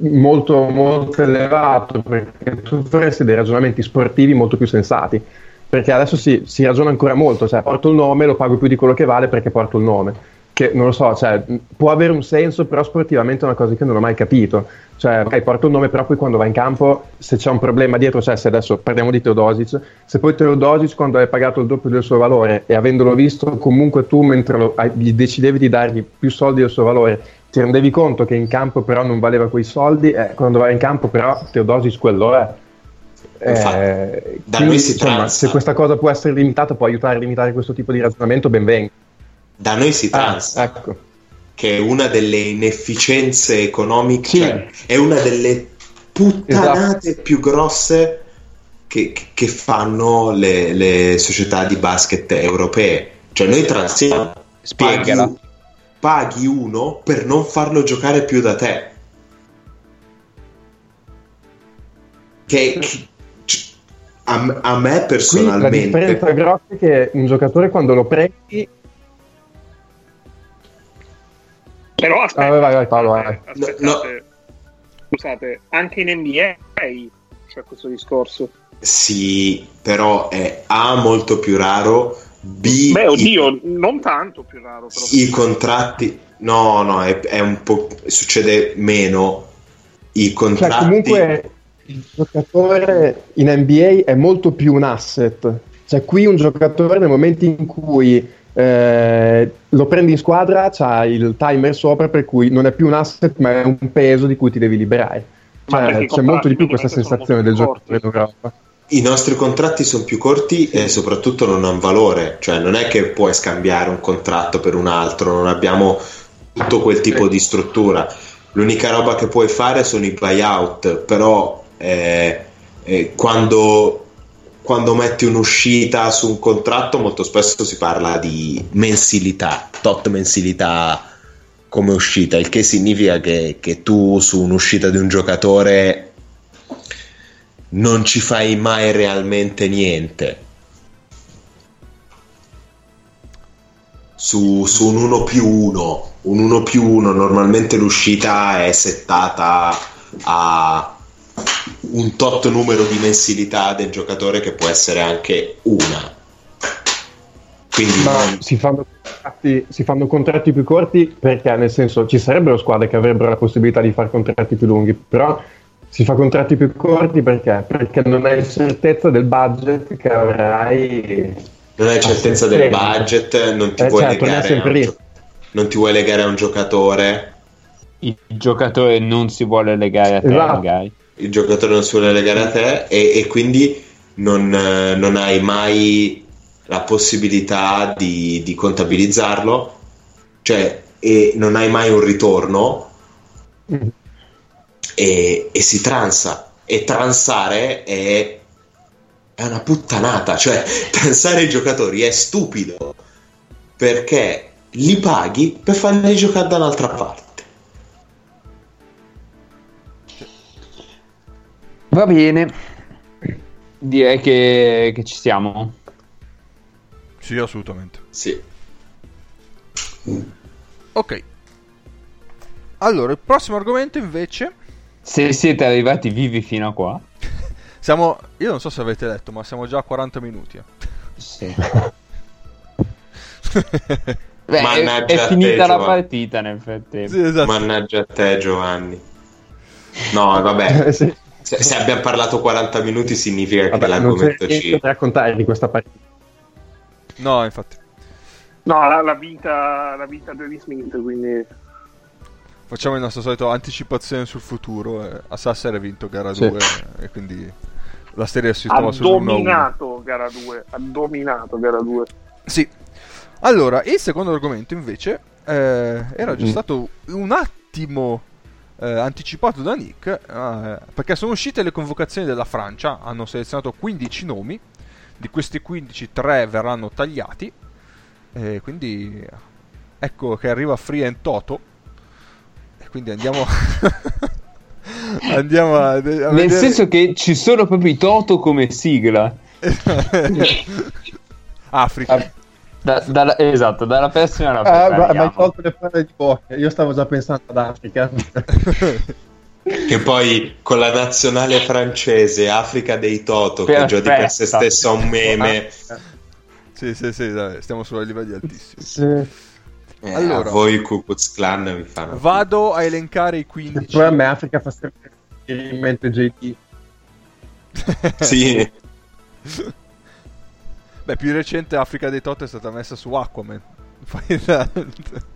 molto, molto elevato perché tu faresti dei ragionamenti sportivi molto più sensati. Perché adesso si, si ragiona ancora molto, cioè porto il nome, lo pago più di quello che vale perché porto il nome. Che non lo so, cioè, può avere un senso, però sportivamente è una cosa che non ho mai capito. Cioè, ok, porto il nome, però poi quando va in campo, se c'è un problema dietro, cioè se adesso parliamo di Teodosic, se poi Teodosic quando hai pagato il doppio del suo valore e avendolo visto comunque tu mentre lo, gli decidevi di dargli più soldi del suo valore, ti rendevi conto che in campo però non valeva quei soldi, eh, quando vai in campo però Teodosic quello è. Infatti, Eh, quindi, insomma, se questa cosa può essere limitata, può aiutare a limitare questo tipo di ragionamento, ben venga. Da noi si Ah, transa, ecco. che è una delle inefficienze economiche, Sì. cioè, è una delle puttanate più grosse che, che- fanno le, le società di basket europee. Cioè noi transiamo, paghi, paghi uno per non farlo giocare più da te. Che, che- a, a me Qui la personalmente differenza grossa è che un giocatore quando lo prendi... Però aspetta, Ah, vai, vai, Paolo, vai. aspettate, No, scusate, anche in NBA c'è questo discorso. sì, però è A molto più raro, B Beh, i- oddio, non tanto più raro, però. i, contratti no, no, è, è un po' succede meno i Cioè, contratti comunque il giocatore in NBA è molto più un asset. Cioè, qui un giocatore nel momento in cui eh, lo prendi in squadra c'ha il timer sopra, per cui non è più un asset, ma è un peso di cui ti devi liberare. Cioè, c'è molto di più questa sensazione del giocatore in Europa. I nostri contratti sono più corti e soprattutto non hanno valore, cioè non è che puoi scambiare un contratto per un altro, non abbiamo tutto quel tipo di struttura. L'unica roba che puoi fare sono i buyout, però eh, eh, quando, quando metti un'uscita su un contratto molto spesso si parla di mensilità, tot mensilità come uscita, il che significa che, che tu su un'uscita di un giocatore non ci fai mai realmente niente. Su, su un 1 più 1, un 1 più 1 normalmente l'uscita è settata a un tot numero di mensilità del giocatore che può essere anche una. Quindi Ma non- si fanno, contratti, si fanno contratti più corti perché, nel senso, ci sarebbero squadre che avrebbero la possibilità di fare contratti più lunghi, però si fa contratti più corti perché? Perché non hai certezza del budget che avrai. non hai certezza del budget, non ti Eh, vuoi certo, legare un lì. non ti vuoi legare a un giocatore. Il giocatore non si vuole legare a te, Esatto. magari. Il giocatore non si vuole legare a te e, e quindi non, eh, non hai mai la possibilità di, di contabilizzarlo, cioè e non hai mai un ritorno Mm. e, e si transa e transare è, è una puttanata, cioè transare i giocatori è stupido perché li paghi per farli giocare da un'altra parte. Va bene. Direi che, che ci siamo. Sì, assolutamente. Sì. Ok. Allora, il prossimo argomento invece Se siete arrivati vivi fino a qua. siamo io non so se avete letto, ma siamo già a 40 minuti. eh. Sì. Beh, è, Mannaggia è a te, finita la Giovanni. partita nel frattempo. Sì, esatto. Mannaggia a te, Giovanni. No, vabbè, sì. Se, se abbiamo parlato 40 minuti significa che Vabbè, non c'è l'argomento ci... da raccontare di questa partita. No, infatti. No, l'ha, l'ha vinta, l'ha vinta Danny Smith, quindi... Facciamo il nostro solito anticipazione sul futuro. eh. A Sasser ha vinto gara Sì. 2 e quindi la serie si Ha trova sull'1-1. dominato gara 2, ha dominato gara 2. Sì. Allora, il secondo argomento invece eh, era già Mm. stato un attimo eh, anticipato da Nick, eh, perché sono uscite le convocazioni della Francia, hanno selezionato 15 nomi, di questi 15 3 verranno tagliati, e quindi ecco che arriva Free and Toto, e quindi andiamo... andiamo a, a Nel vedere- senso che ci sono proprio i Toto come sigla. Africa. Da- dalla- esatto, dalla prossima alla Ah, ma, hai tolto le parole di bocca. Io stavo già pensando ad Africa. Che poi con la nazionale francese, Africa dei Toto, che già di per se Perfetta. stessa è un meme, sì, sì, sì, dai, stiamo su livelli altissimi. Sì. eh, Allora. a voi Ku Klux Klan vi fanno... Vado a elencare i 15. Poi a me Africa fa sempre in mente JD. Sì, Beh, più recente Africa dei Toto è stata messa su Aquaman.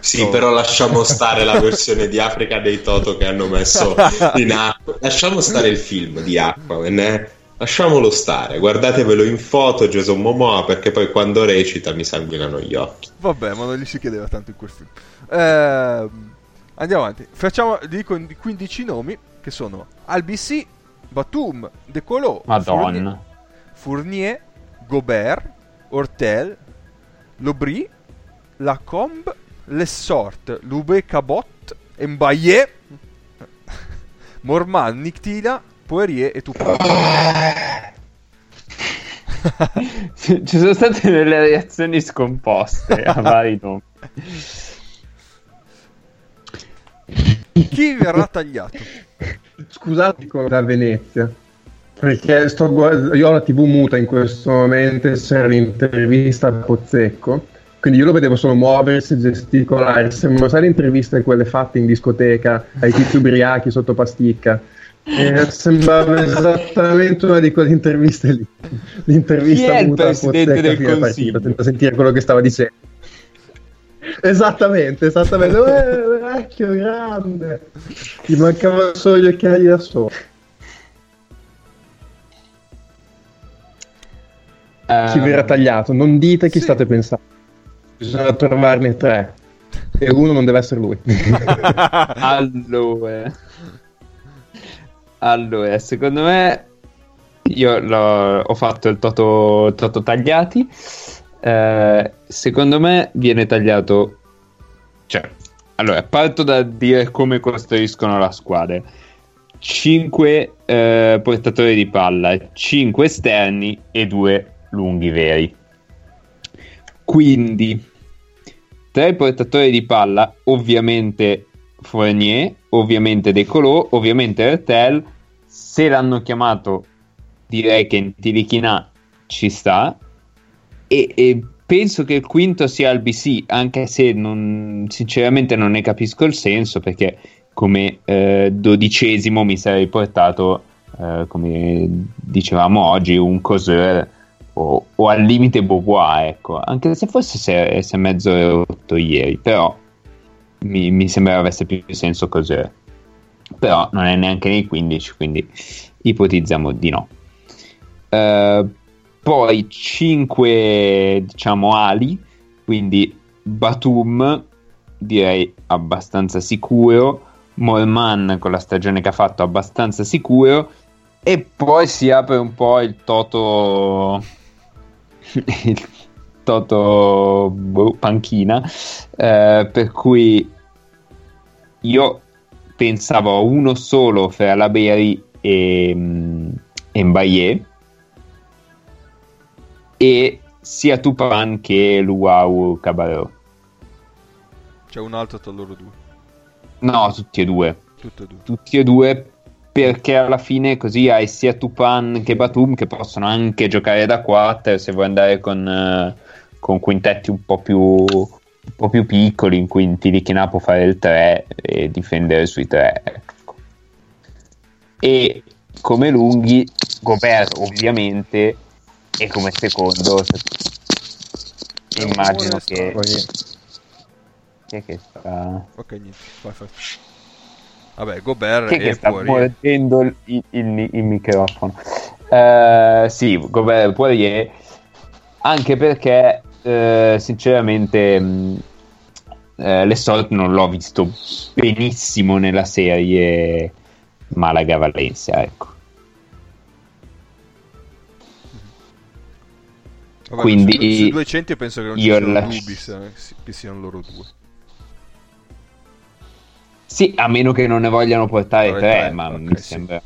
Sì, No. però lasciamo stare la versione di Africa dei Toto che hanno messo in acqua. Lasciamo stare il film di Aquaman, eh? Lasciamolo stare, guardatevelo in foto Jason Momoa perché poi quando recita mi sanguinano gli occhi. Vabbè, ma non gli si chiedeva tanto in quel film. Ehm, andiamo avanti. Facciamo, dico i 15 nomi che sono Albc, Batum, De Colo, Madonna. Fournier, Gobert, Hortel, Lobry, Lacombe, Lessort, Lube Cabot, Mbaye, Morman, Nictila, Poirier e Tupac. Ci sono state delle reazioni scomposte a vari nomi. Chi verrà tagliato? Scusate da Venezia. Perché sto guard- io ho la TV muta in questo momento, c'era l'intervista a Pozzecco, quindi io lo vedevo solo muoversi, gesticolare, sembrano sai le interviste quelle fatte in discoteca ai tizi ubriachi sotto pasticca. E sembrava esattamente una di quelle interviste lì. L'intervista Chi è il muta a presidente del partita, Consiglio? senza sentire quello che stava dicendo. Esattamente, esattamente. Eh, vecchio, grande. Gli mancavano solo gli occhiali da solo. Chi Ehm, verrà tagliato? Non dite chi sì. state pensando. Bisogna trovarne tre. E uno non deve essere lui. allora, allora, secondo me io l'ho- ho fatto il toto, il toto tagliati. Eh, secondo me viene tagliato. Cioè, allora, parto da dire come costruiscono la squadra. 5 portatori di palla, 5 esterni e 2 lunghi veri. Quindi, tre portatori di palla, ovviamente Fournier, ovviamente De Colò, ovviamente Ertel. Se l'hanno chiamato, direi che Ntilichina ci sta. E, e penso che il quinto sia il BC, anche se non- sinceramente non ne capisco il senso, perché come eh, dodicesimo mi sarei portato, eh, come dicevamo oggi, un Coseur o, o al limite Beauvoir, ecco. Anche se è, si è mezzo rotto ieri, però mi, mi sembrava avesse più senso Coseur. Però non è neanche nei 15, quindi ipotizziamo di no. Eh, poi 5 diciamo ali, quindi Batum direi abbastanza sicuro, Morman con la stagione che ha fatto abbastanza sicuro e poi si apre un po' il toto il toto boh, panchina eh, per cui io pensavo a uno solo fra la Beri e, mm, e Mbaye e sia Tupan che Luau Cabarro C'è un altro tra loro due. no tutti e due Tutte e due. tutti e due perché alla fine così hai sia Tupan che Batum che possono anche giocare da 4 se vuoi andare con, eh, con quintetti un po' più un po' più piccoli in cui Tilichina può fare il 3 e difendere sui 3 ecco. e come lunghi Gobert ovviamente e come secondo se- immagino che chi è che sta Ok, niente. Vai, vai. Vabbè, Gobert Chi è che sta Poirier. mordendo il, il- il microfono? Eh, sì, Gobert Poirier, anche perché eh, sinceramente mh, eh, Lesort non l'ho visto benissimo nella serie Malaga-Valencia, ecco. Vabbè, quindi su, sui 200 penso che non ci io siano lascio- dubbi che siano loro due. Sì, a meno che non ne vogliano portare tre, tre, ma ok, mi sì. sembra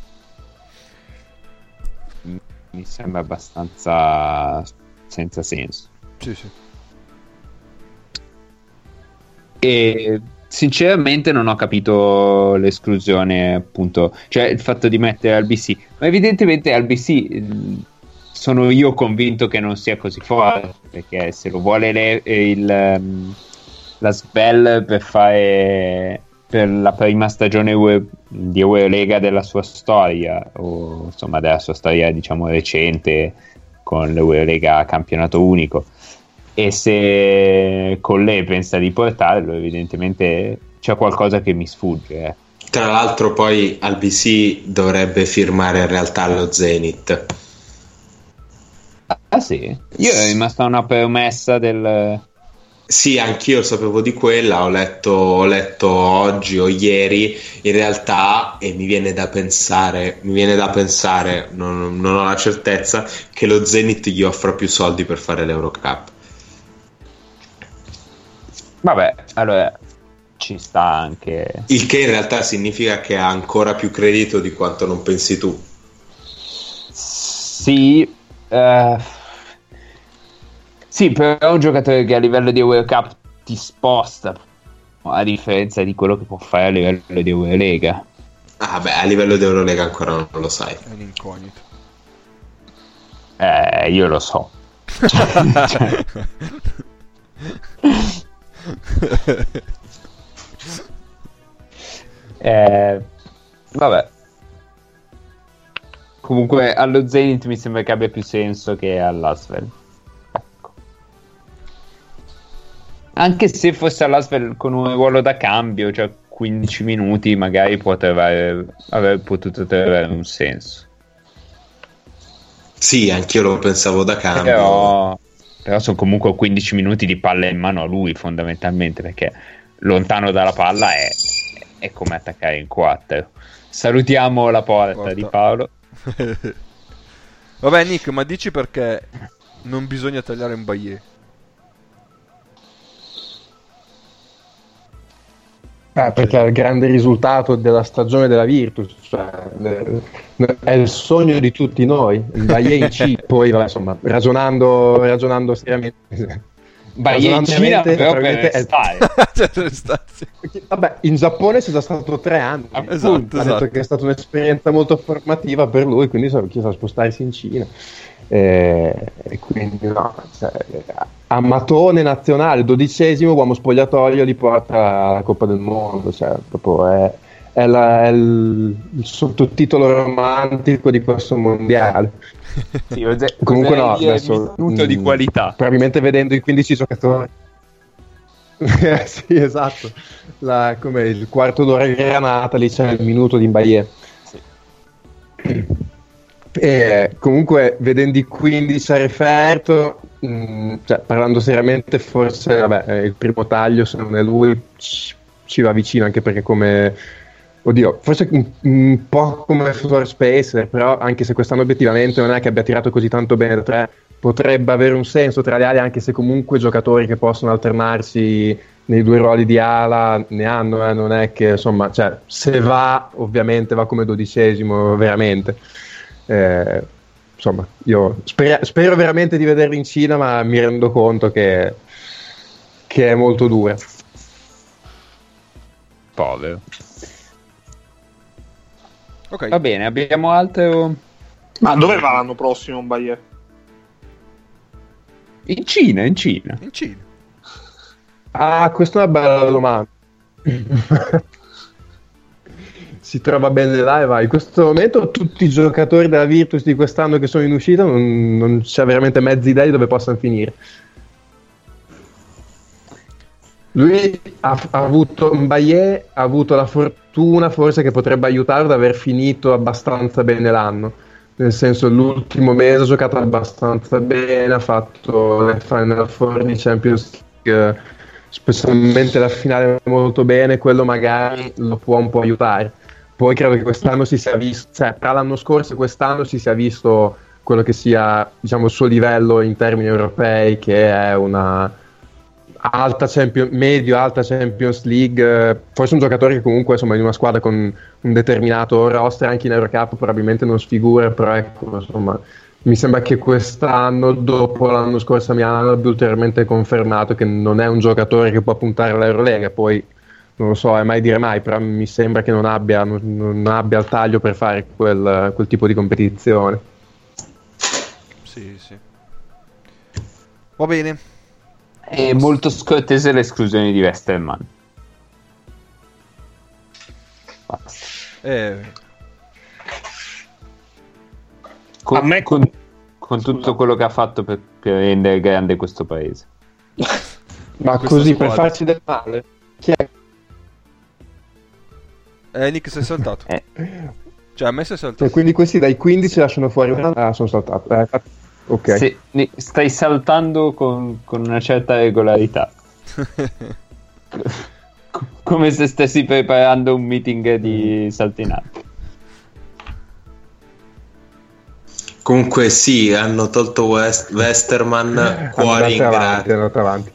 mi sembra abbastanza senza senso. Sì, sì. E sinceramente non ho capito l'esclusione, appunto, cioè il fatto di mettere al BC, ma evidentemente al BC mh, sono io convinto che non sia così forte, perché se lo vuole le- il, ehm, la Svel per fare per la prima stagione di Eurolega della sua storia, o insomma della sua storia diciamo recente con l'Eurolega a campionato unico e se con lei pensa di portarlo evidentemente c'è qualcosa che mi sfugge eh. Tra l'altro poi al BC dovrebbe firmare in realtà lo Zenith. ah sì io ero rimasta una promessa del Sì, anch'io sapevo di quella, ho letto, ho letto oggi o ieri, in realtà, e mi viene da pensare, mi viene da pensare, non, non ho la certezza, che lo Zenith gli offra più soldi per fare l'Eurocup. Vabbè, allora ci sta anche. Il che in realtà significa che ha ancora più credito di quanto non pensi tu. Sì, eh, sì, però è un giocatore che a livello di World Cup ti sposta, a differenza di quello che può fare a livello di Eurolega. Ah, beh, a livello di Eurolega ancora non lo sai. È un incognito. Eh, io lo so. Cioè, eh, vabbè. Comunque allo Zenith mi sembra che abbia più senso che all'Asvel. Anche se fosse all'Asvel con un ruolo da cambio, cioè 15 minuti, magari poteva aver potuto avere un senso. Sì, anch'io lo pensavo da cambio. Però, però sono comunque 15 minuti di palla in mano a lui fondamentalmente perché lontano dalla palla è, è come attaccare in quattro. Salutiamo la porta, Porta. di Paolo. Vabbè, Nick, ma dici perché non bisogna tagliare un Bayer? Eh, perché è il grande risultato della stagione della Virtus, cioè, le- è il sogno di tutti noi, il Bayern in C, poi vabbè, insomma, ragionando, ragionando seriamente. Vai in Cina però per è- cioè. Vabbè, in Giappone c'è già stato tre anni, Ah, esatto, ha esatto. detto che è stata un'esperienza molto formativa per lui, quindi sono chiesto a spostarsi in Cina. Eh, E, quindi no, cioè, Amatone nazionale, dodicesimo uomo spogliatoio li porta alla Coppa del Mondo, cioè, proprio è, è la- è il, il sottotitolo romantico di questo mondiale. Sì, oserei Comunque no, adesso, minuto di mm, qualità. Probabilmente vedendo i 15 giocatori. Eh, sì, esatto. La- come il quarto d'ora di granata, lì c'è il minuto di Imbaie. E comunque, vedendo i 15 a referto, mh, cioè, parlando seriamente, forse vabbè, eh, il primo taglio, se non è lui, ci, ci va vicino anche perché come Oddio, forse un, un po' come Floor Spacer, però anche se quest'anno obiettivamente non è che abbia tirato così tanto bene da tre, potrebbe avere un senso tra le ali, anche se comunque giocatori che possono alternarsi nei due ruoli di ala ne hanno, eh, non è che insomma, cioè, se va ovviamente va come dodicesimo veramente. Eh, insomma, io spero, spero veramente di vederlo in Cina, ma mi rendo conto che, che è molto dura. Povero. Ok. Va bene, abbiamo altro Ma dove va l'anno prossimo un Bayer? in Cina, in Cina. In Cina. Ah, questa è una bella domanda. si trova bene là e va. In questo momento tutti i giocatori della Virtus di quest'anno che sono in uscita non, non c'è veramente mezza idea di dove possano finire. Lui ha, ha avuto Mbaye ha avuto la fortuna forse che potrebbe aiutarlo ad aver finito abbastanza bene l'anno. Nel senso, l'ultimo mese ha giocato abbastanza bene, ha fatto le Final Four di Champions League, specialmente la finale molto bene, quello magari lo può un po' aiutare. Poi credo che quest'anno si sia visto, cioè tra l'anno scorso e quest'anno si sia visto quello che sia diciamo, il suo livello in termini europei, che è una alta Champion- medio-alta Champions League. Forse un giocatore che comunque insomma, in una squadra con un determinato roster anche in Eurocup probabilmente non sfigura, però ecco, insomma, mi sembra che quest'anno, dopo l'anno scorso a Milano, abbia ulteriormente confermato che non è un giocatore che può puntare all'Eurolega. Poi non lo so, è mai dire mai, però mi sembra che non abbia, non, non abbia il taglio per fare quel, quel tipo di competizione. Sì, sì. Va bene. È molto scortese l'esclusione di Westerman. Basta. Eh, Con, A me- con, con tutto quello che ha fatto per, per rendere grande questo paese. Ma così per squadra. farci del male? È? eh, Nick sei saltato. Eh, Cioè, a me sei Cioè, saltato. quindi questi dai 15 lasciano fuori una... Ah, sono saltato. Eh, ok. se- ne- stai saltando con, con una certa regolarità. Co- Come se stessi preparando un meeting di saltinati. Comunque sì, hanno tolto West- Westerman, cuori andate in, avanti, gra- andate avanti.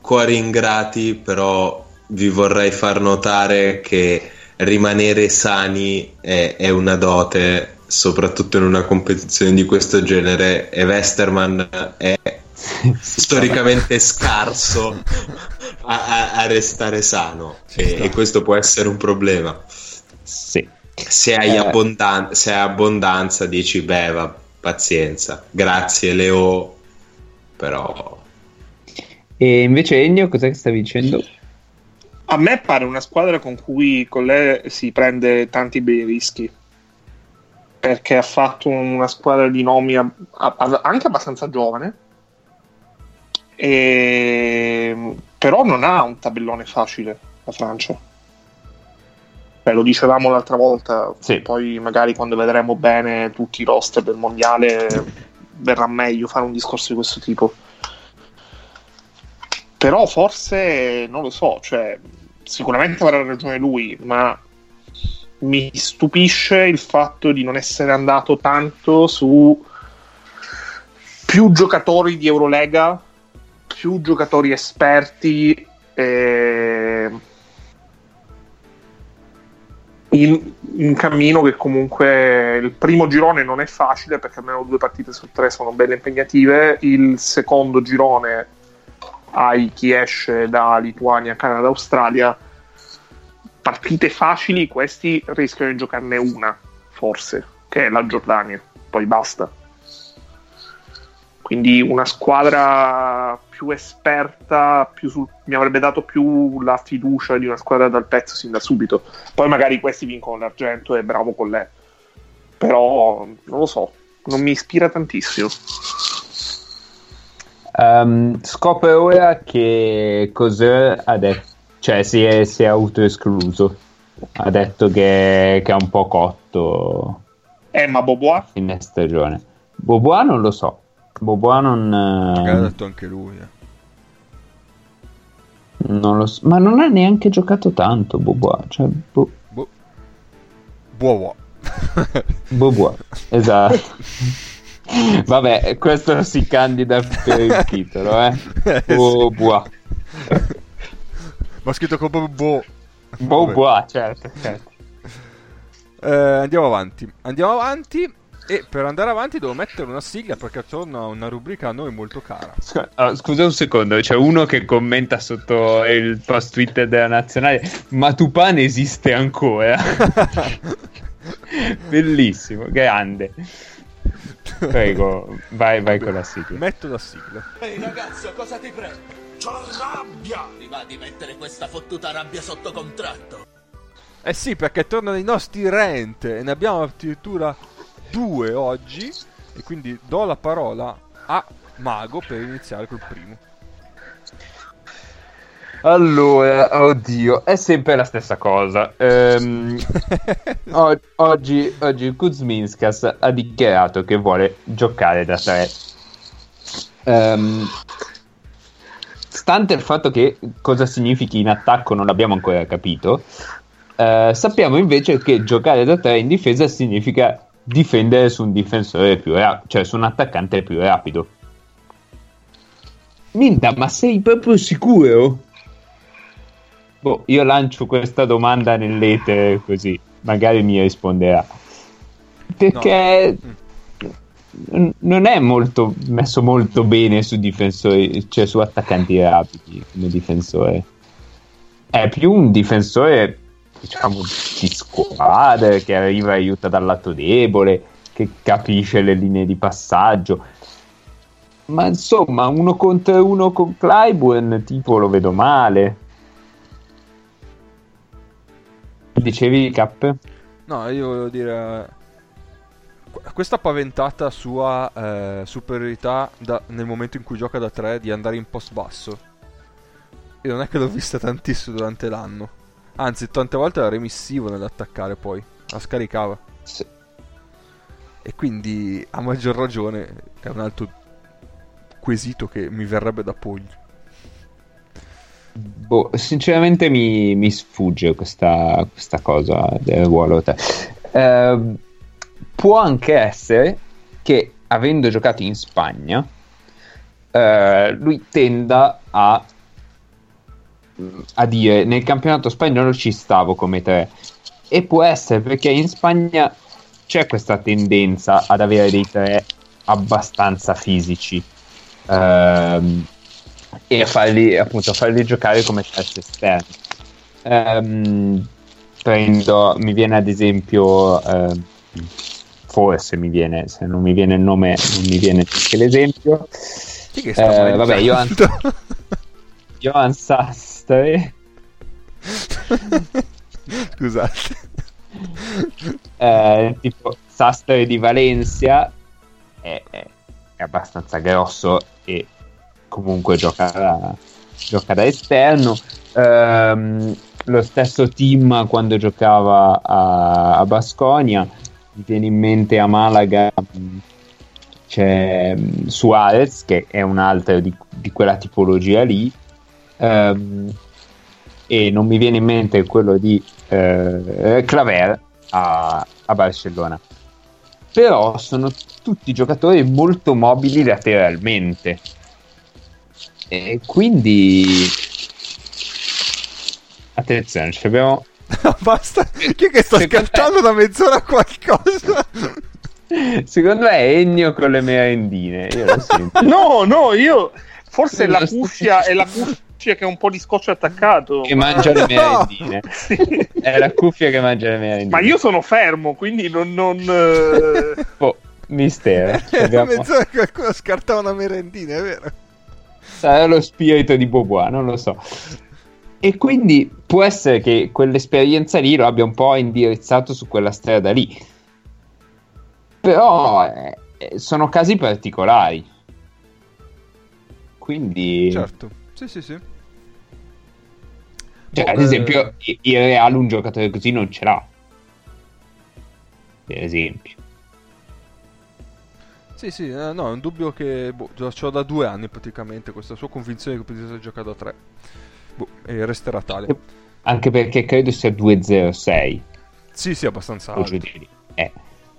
cuori ingrati, però vi vorrei far notare che rimanere sani è, è una dote, soprattutto in una competizione di questo genere, e Westerman è storicamente scarso a, a- restare sano e, e questo può essere un problema. Sì. Se hai, Eh. abbondan- se hai abbondanza dici beh va, pazienza, grazie Leo, però E invece Ennio, cos'è che stavi dicendo? A me pare una squadra con cui con lei si prende tanti bei rischi. Perché ha fatto una squadra di nomi anche abbastanza giovane. E... Però non ha un tabellone facile la Francia. Beh, lo dicevamo l'altra volta, Sì. poi magari quando vedremo bene tutti i roster del mondiale verrà meglio fare un discorso di questo tipo. Però forse non lo so, cioè, sicuramente avrà ragione lui, ma mi stupisce il fatto di non essere andato tanto su più giocatori di Eurolega, più giocatori esperti. eh, in, in cammino che comunque il primo girone non è facile perché almeno due partite su tre sono belle impegnative il secondo girone hai chi esce da Lituania, Canada, Australia. Partite facili questi rischiano di giocarne una forse che è la Giordania. Poi basta. Quindi una squadra più esperta più sul- mi avrebbe dato più la fiducia di una squadra dal pezzo sin da subito. Poi magari questi vincono l'argento e bravo con lei. Però non lo so non mi ispira tantissimo Um, scopre ora che Cos'è ha detto, cioè si è, si è autoescluso. Ha detto che, che è un po' cotto eh ma Bobois in stagione. Bobois non lo so. Bobois non, Magari ha eh, detto anche lui. eh. non lo so. Ma non ha neanche giocato tanto Bobois. Cioè, bo- Boh. Buovo. Bobois, esatto. Vabbè, questo si candida per il titolo, eh. Eh, sì. Bobois. Ma ha scritto come boh. Bobois, certo, certo. Eh, andiamo avanti. Andiamo avanti. E per andare avanti devo mettere una sigla perché torna una rubrica a noi molto cara. Scusa, oh, scusa un secondo, c'è uno che commenta sotto il post Twitter della nazionale, ma Tupan esiste ancora. Bellissimo, grande. Prego, vai, vai con la sigla. Metto la sigla. Ehi ragazzo, cosa ti prende? C'ho rabbia! Ti va di mettere questa fottuta rabbia sotto contratto? Eh sì, perché tornano i nostri rent e ne abbiamo addirittura due oggi. E quindi do la parola a Mago per iniziare col primo. Allora, oddio, è sempre la stessa cosa. Ehm, o- oggi, oggi Kuzminskas ha dichiarato che vuole giocare da tre. Ehm, stante il fatto che cosa significhi in attacco non l'abbiamo ancora capito, eh, sappiamo invece che giocare da tre in difesa significa difendere su un difensore più rapido, cioè su un attaccante più rapido. Minta, ma sei proprio sicuro? Boh, io lancio questa domanda nell'etere così magari mi risponderà. Perché n- non è molto messo molto bene su difensori, cioè su attaccanti rapidi come difensore. È più un difensore, diciamo, di squadra che arriva e aiuta dal lato debole, che capisce le linee di passaggio. Ma insomma, uno contro uno con Clyburn, tipo, lo vedo male. Dicevi, Cap? No, io volevo dire. qu- Questa paventata sua eh, superiorità da- nel momento in cui gioca da 3 di andare in post basso. Io non è che l'ho vista tantissimo durante l'anno. Anzi, tante volte era remissivo nell'attaccare poi. La scaricava. Sì. E quindi, a maggior ragione, è un altro quesito che mi verrebbe da pogli. Boh, sinceramente mi, mi sfugge questa, questa cosa del ruolo 3. Ehm, può anche essere che, avendo giocato in Spagna, eh, lui tenda a a dire nel campionato spagnolo ci stavo come tre e può essere perché in Spagna c'è questa tendenza ad avere dei tre abbastanza fisici ehm, e a farli, appunto, a farli giocare come terzi esterni. Ehm, prendo, mi viene ad esempio, ehm, forse mi viene, se non mi viene il nome, non mi viene neanche l'esempio. Chi che sta Eh, vabbè, Johan? Johan Sastre. Scusate. eh, tipo Sastre di Valencia è, è- è abbastanza grosso e comunque gioca da, gioca da esterno. Ehm, lo stesso team quando giocava a, a Basconia, mi viene in mente a Malaga c'è mh, Suarez che è un altro di, di quella tipologia lì. Ehm, e non mi viene in mente quello di eh, Claver a, a Barcellona. Però sono tutti giocatori molto mobili lateralmente. E quindi attenzione, ci abbiamo basta. Chi è che sta Secondo scartando da mezz'ora qualcosa? secondo me è Ennio con le merendine. Io lo sento. No, no, io forse è la cuffia, è la cuffia che ha un po' di scotch attaccato. che mangia le merendine. Sì. È la cuffia che mangia le merendine. Ma io sono fermo, quindi non... non, eh, Oh, mistero. Abbiamo- mezz'ora qualcuno scartava una merendina, è vero? Sarà lo spirito di Bobois, non lo so. E quindi può essere che quell'esperienza lì lo abbia un po' indirizzato su quella strada lì. Però eh, eh, sono casi particolari. Quindi, Certo. Sì, sì, sì. cioè, Boh, ad eh, esempio, i- il Real un giocatore così non ce l'ha. Per esempio. Sì, sì, eh, no, è un dubbio che boh, l'ho da due anni praticamente, questa sua convinzione che potesse giocare da tre. Boh, e resterà tale. Anche perché credo sia 2-0-6. Sì, sì, abbastanza o alto. Eh,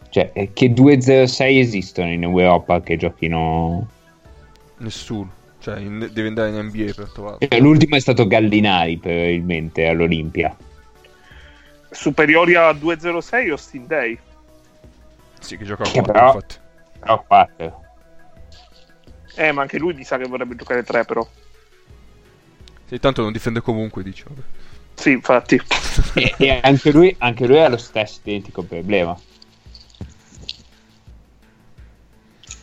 cioè, eh, che 2-0-6 esistono in Europa che giochino Nessuno. Cioè, in- devi andare in NBA per trovarlo. Cioè, l'ultimo è stato Gallinari probabilmente all'Olimpia. superiori a 206 Austin Day. Sì, che gioca a Che 4, però- infatti. Però 4. Eh, ma anche lui mi sa che vorrebbe giocare 3 però. Sì, tanto non difende comunque, vabbè. Sì, infatti. e e anche, lui, anche lui ha lo stesso identico problema.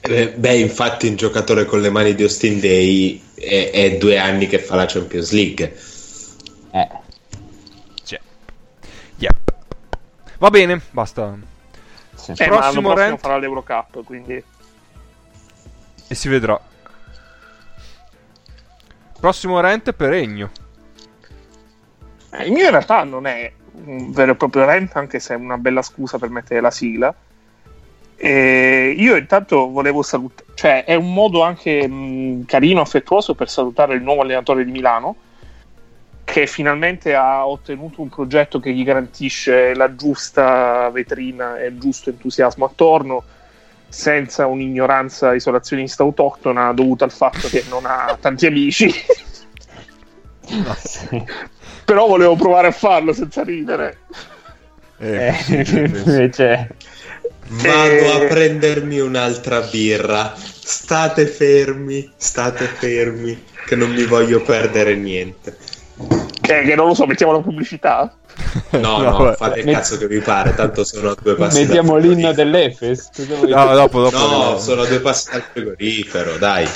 Eh, Beh, infatti un giocatore con le mani di Austin Day è, è due anni che fa la Champions League. Eh, Cioè. Yep. Va bene, basta. Sì. Eh, ma l'anno Prossimo prossimo farà l'Eurocup, quindi... E si vedrà. Prossimo rent per Egno. Eh, il mio in realtà non è un vero e proprio rent, anche se è una bella scusa per mettere la sigla. E io intanto volevo salutare, cioè è un modo anche mh, carino, affettuoso per salutare il nuovo allenatore di Milano, che finalmente ha ottenuto un progetto che gli garantisce la giusta vetrina e il giusto entusiasmo attorno, senza un'ignoranza isolazionista autoctona dovuta al fatto che non ha tanti amici. Sì. Però volevo provare a farlo senza ridere. Eh, invece, Vado Eh. a prendermi un'altra birra. State fermi, state fermi, che non mi voglio perdere niente. Che, che non lo so, mettiamo la pubblicità. No, no, vabbè. fate il Met- cazzo che vi pare, tanto sono a due passi mettiamo l'inno dell'Efes. No, dopo, dopo. No, sono a due passi dal frigorifero, dai.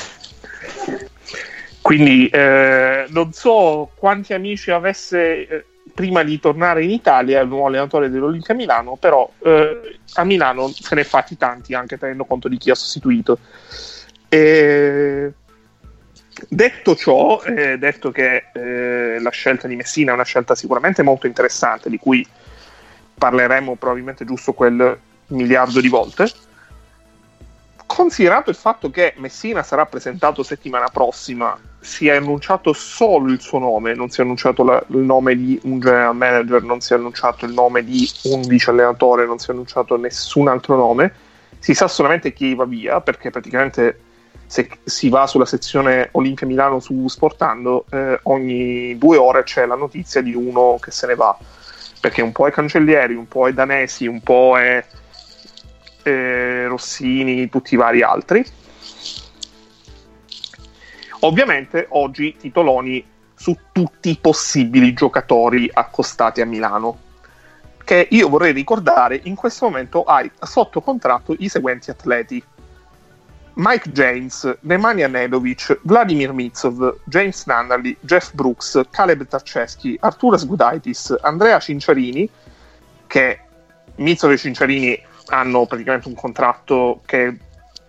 Quindi eh, non so quanti amici avesse eh, prima di tornare in Italia il nuovo allenatore dell'Olimpia Milano, però eh, a Milano se ne è fatti tanti anche tenendo conto di chi ha sostituito. E... Detto ciò, eh, detto che eh, la scelta di Messina è una scelta sicuramente molto interessante, di cui parleremo probabilmente giusto quel miliardo di volte, considerato il fatto che Messina sarà presentato settimana prossima, si è annunciato solo il suo nome, non si è annunciato la- il nome di un general manager, non si è annunciato il nome di un vice allenatore, non si è annunciato nessun altro nome, si sa solamente chi va via, perché praticamente se si va sulla sezione Olimpia Milano su Sportando, eh, ogni due ore c'è la notizia di uno che se ne va, perché un po' è Cancellieri, un po' è Danesi, un po' è eh, Rossini, tutti i vari altri. Ovviamente oggi titoloni su tutti i possibili giocatori accostati a Milano, che io vorrei ricordare in questo momento hai sotto contratto i seguenti atleti. Mike James, Nemanja Nedovic, Vladimir Mitsov, James Nannali, Jeff Brooks, Caleb Tarceschi, Arturas Gudaitis, Andrea Cinciarini, che Mitsov e Cinciarini hanno praticamente un contratto che è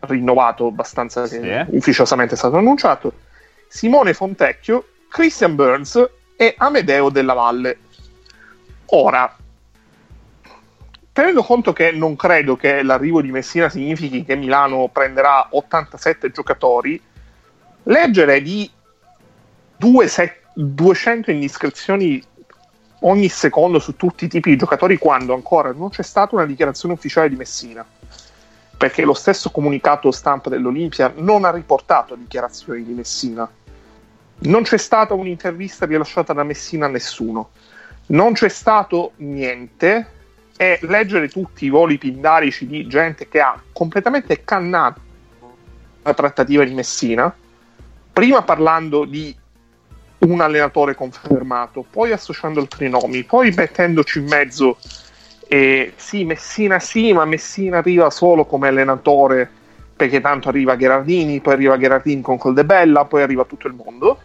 rinnovato abbastanza Sì. che ufficiosamente è stato annunciato, Simone Fontecchio, Christian Burns e Amedeo Della Valle. Ora, tenendo conto che non credo che l'arrivo di Messina significhi che Milano prenderà 87 giocatori, leggere di se- 200 indiscrezioni ogni secondo su tutti i tipi di giocatori quando ancora non c'è stata una dichiarazione ufficiale di Messina perché lo stesso comunicato stampa dell'Olimpia non ha riportato dichiarazioni di Messina. Non c'è stata un'intervista rilasciata da Messina a nessuno. Non c'è stato niente e leggere tutti i voli pindarici di gente che ha completamente cannato la trattativa di Messina, prima parlando di un allenatore confermato, poi associando altri nomi, poi mettendoci in mezzo eh, sì, Messina sì, ma Messina arriva solo come allenatore perché tanto arriva Gherardini, poi arriva Gherardini con Coldebella, poi arriva tutto il mondo.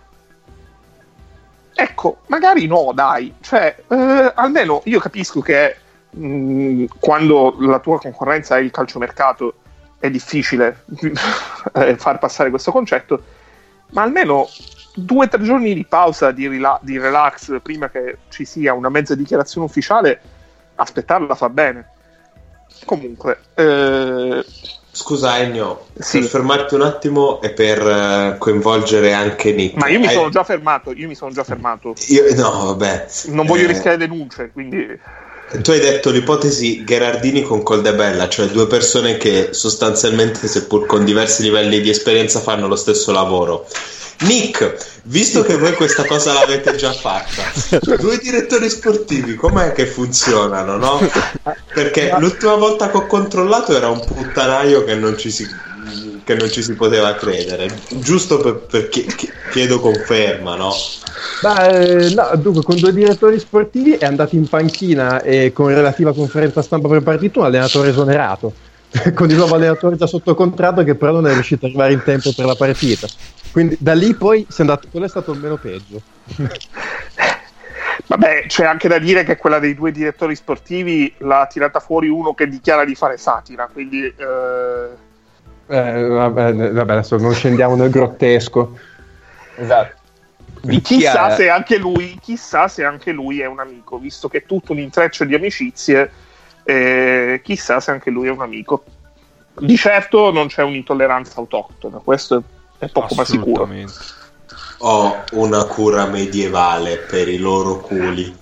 Ecco, magari no, dai, cioè, eh, almeno io capisco che mh, quando la tua concorrenza è il calciomercato è difficile eh, far passare questo concetto, ma almeno due o tre giorni di pausa, di, rela- di relax, prima che ci sia una mezza dichiarazione ufficiale, aspettarla fa bene. Comunque, eh, Scusa Ennio, Sì. per fermarti un attimo e per eh, coinvolgere anche Nick. ma io mi Hai- sono già fermato, io mi sono già fermato. Io- no, vabbè. Non voglio Eh, rischiare denunce, quindi Tu hai detto l'ipotesi Gherardini con Coldebella, cioè due persone che sostanzialmente, seppur con diversi livelli di esperienza, fanno lo stesso lavoro. Nick, visto che voi questa cosa l'avete già fatta, due direttori sportivi, com'è che funzionano, no? Perché l'ultima volta che ho controllato era un puttanaio che non ci si, che non ci si poteva credere. Giusto per, per chi- chi- chiedo conferma, no? Beh, eh, no, dunque, con due direttori sportivi è andato in panchina e con relativa conferenza stampa per partito un allenatore esonerato. con il nuovo allenatore già sotto contratto che però non è riuscito ad arrivare in tempo per la partita. Quindi da lì poi si è andato, quello è stato il meno peggio. Vabbè, c'è anche da dire che quella dei due direttori sportivi l'ha tirata fuori uno che dichiara di fare satira, quindi eh, Eh, vabbè, vabbè, adesso non scendiamo nel grottesco. Esatto. chissà se anche lui, chissà se anche lui è un amico, visto che è tutto un intreccio di amicizie, eh, chissà se anche lui è un amico. Di certo non c'è un'intolleranza autoctona, questo è poco ma sicuro. Ho una cura medievale per i loro culi.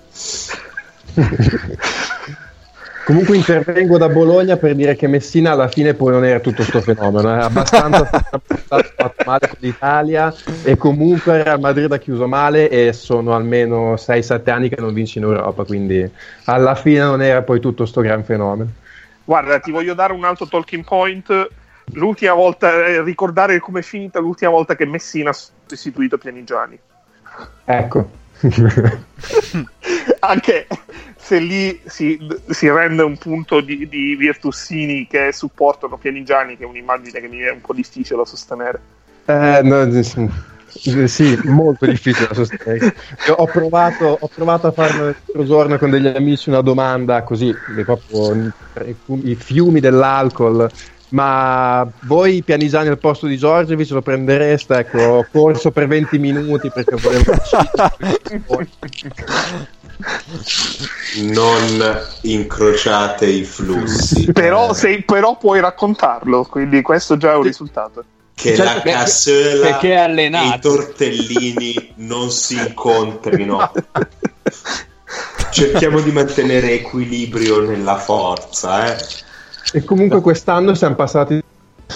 Comunque intervengo da Bologna per dire che Messina alla fine poi non era tutto sto fenomeno, è abbastanza fatto male con l'Italia e comunque Real Madrid ha chiuso male e sono almeno 6-7 anni che non vince in Europa, quindi alla fine non era poi tutto sto gran fenomeno. Guarda, ti voglio dare un altro talking point. L'ultima volta, eh, ricordare come è finita l'ultima volta che Messina ha sostituito Pianigiani. Ecco. Anche se lì si, si rende un punto di, di Virtussini che supportano Pianigiani, che è un'immagine che mi è un po' difficile da sostenere. Eh, no, sì, molto difficile da sostenere. Ho, provato, ho provato a farlo l'altro giorno con degli amici una domanda così, proprio i fiumi dell'alcol. Ma voi Pianigiani al posto di Giorgevic lo prendereste? Ecco, ho corso per 20 minuti perché volevo Non incrociate i flussi. Però, se- però puoi raccontarlo, quindi questo già è un risultato. che Certo, la perché- e i tortellini non si incontrino. Cerchiamo di mantenere equilibrio nella forza, eh. E comunque quest'anno siamo passati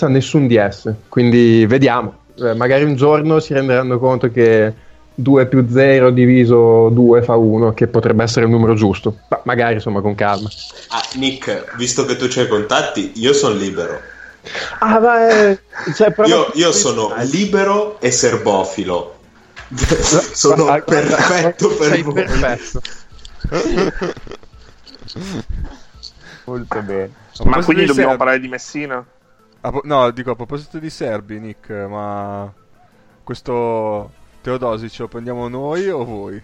a nessun DS, quindi vediamo. Eh, magari un giorno si renderanno conto che 2 più 0 diviso 2 fa 1, che potrebbe essere il numero giusto. Ma magari insomma con calma. Ah, Nick, visto che tu c'hai contatti, io sono libero. Ah, ma eh, cioè, Io, io sono libero e serbofilo. sono Ah, guarda, perfetto per sei voi. perfetto. Molto bene. Ma quindi di dobbiamo Serbi- parlare di Messina? a po- no, dico a proposito di serbi, Nick, ma questo Teodosic lo prendiamo noi o voi?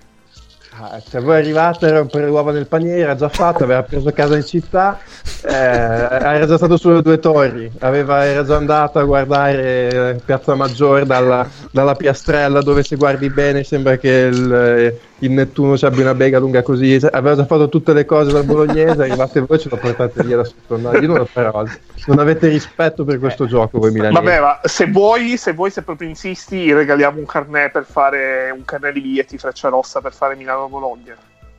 Ah, cioè, voi arrivate a rompere l'uovo nel paniere, era già fatto, aveva preso casa in città, eh, era già stato sulle due torri, aveva, era già andato a guardare eh, Piazza Maggiore dalla, dalla piastrella dove se guardi bene sembra che il, eh, il Nettuno ci abbia una bega lunga così, Cioè, aveva già fatto tutte le cose dal bolognese, arrivate voi e ce lo portate via da sotto. No, io non ho parole, non avete rispetto per questo gioco voi milanesi. Vabbè, ma se vuoi, se vuoi, se proprio insisti, regaliamo un carnet per fare un carnet di biglietti Freccia Rossa per fare Milano-Bologna.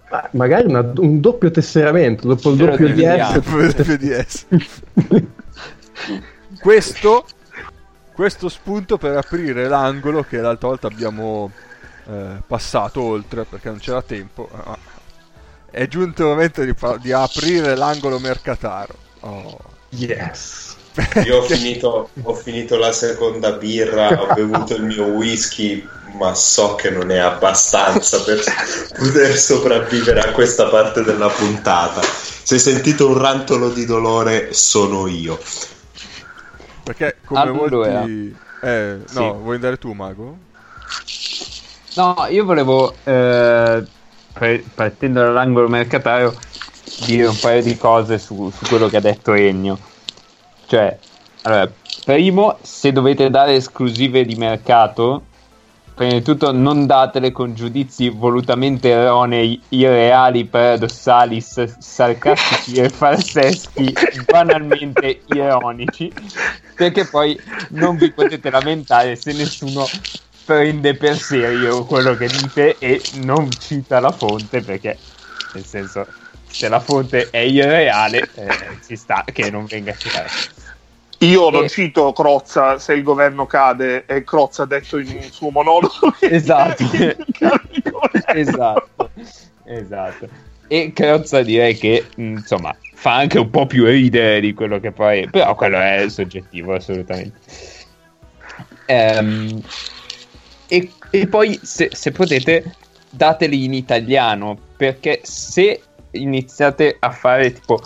Ma magari una- un doppio tesseramento dopo il lo doppio. DS. DS. questo, questo spunto per aprire l'angolo che l'altra volta abbiamo eh, passato oltre perché non c'era tempo. Ah, È giunto il momento di, di aprire l'angolo mercataro. Oh. Yes. Io ho finito, ho finito la seconda birra, ho bevuto il mio whisky, ma so che non è abbastanza per poter sopravvivere a questa parte della puntata. Se sentite un rantolo di dolore, sono io. Perché come Allora. molti... Eh, no, Sì. vuoi andare tu, Mago? No, io volevo, eh, pre- partendo dall'angolo mercatario, dire un paio di cose su, su quello che ha detto Ennio. Cioè, allora, primo, se dovete dare esclusive di mercato, prima di tutto non datele con giudizi volutamente erronei, irreali, paradossali, s- sarcastici e farseschi, banalmente ironici, perché poi non vi potete lamentare se nessuno prende per serio quello che dite e non cita la fonte perché nel senso se la fonte è irreale eh, ci sta che non venga citata Io non Eh. cito Crozza se il governo cade e Crozza ha detto in un suo monologo Esatto. esatto esatto e Crozza direi che insomma fa anche un po' più ridere di quello che poi però quello è soggettivo assolutamente Ehm, e, e poi se, se potete dateli in italiano perché se iniziate a fare tipo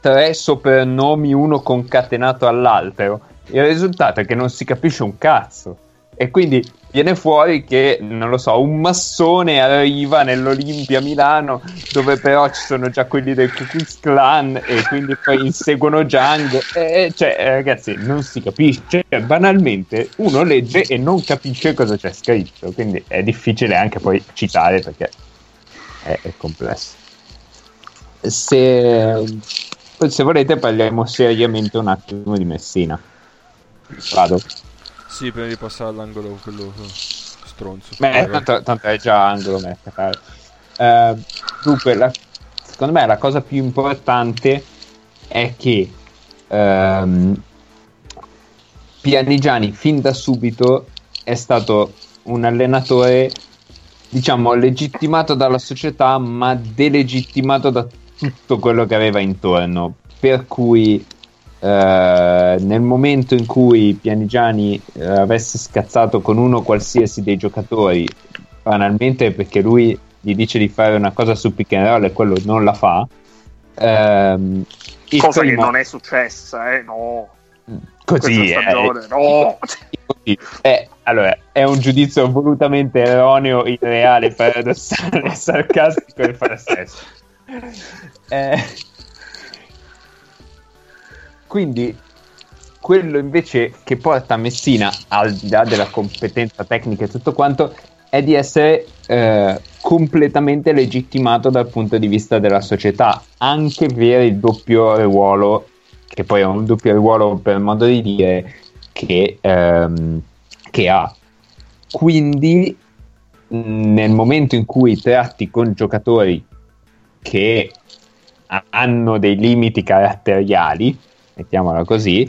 tre soprannomi uno concatenato all'altro il risultato è che non si capisce un cazzo. E quindi viene fuori che, non lo so, un massone arriva nell'Olimpia Milano dove però ci sono già quelli del Ku Klux Klan e quindi poi inseguono Django. E, cioè, ragazzi, non si capisce. Cioè, banalmente uno legge e non capisce cosa c'è scritto, quindi è difficile anche poi citare perché è, è complesso. Se, se volete parliamo seriamente un attimo di Messina. Vado. Sì, prima di passare all'angolo quello stronzo. Beh, tanto, tanto è già angolo mercatale. Eh, dunque, la- secondo me la cosa più importante è che ehm, Pianigiani fin da subito è stato un allenatore diciamo legittimato dalla società ma delegittimato da tutto quello che aveva intorno per cui eh, nel momento in cui Pianigiani eh, avesse scazzato con uno qualsiasi dei giocatori banalmente perché lui gli dice di fare una cosa su pick and roll e quello non la fa ehm, Cosa che primo- non è successa, eh, no. così Questa è, stagione, no. Così. Eh, allora, è un giudizio volutamente erroneo, irreale, paradossale, sarcastico e farsesto. Eh, quindi, quello invece che porta Messina, al di là della competenza tecnica e tutto quanto, è di essere eh, completamente legittimato dal punto di vista della società, anche per il doppio ruolo, che poi è un doppio ruolo per modo di dire, che, ehm, che ha. Quindi, nel momento in cui tratti con giocatori che ha- hanno dei limiti caratteriali, mettiamola così,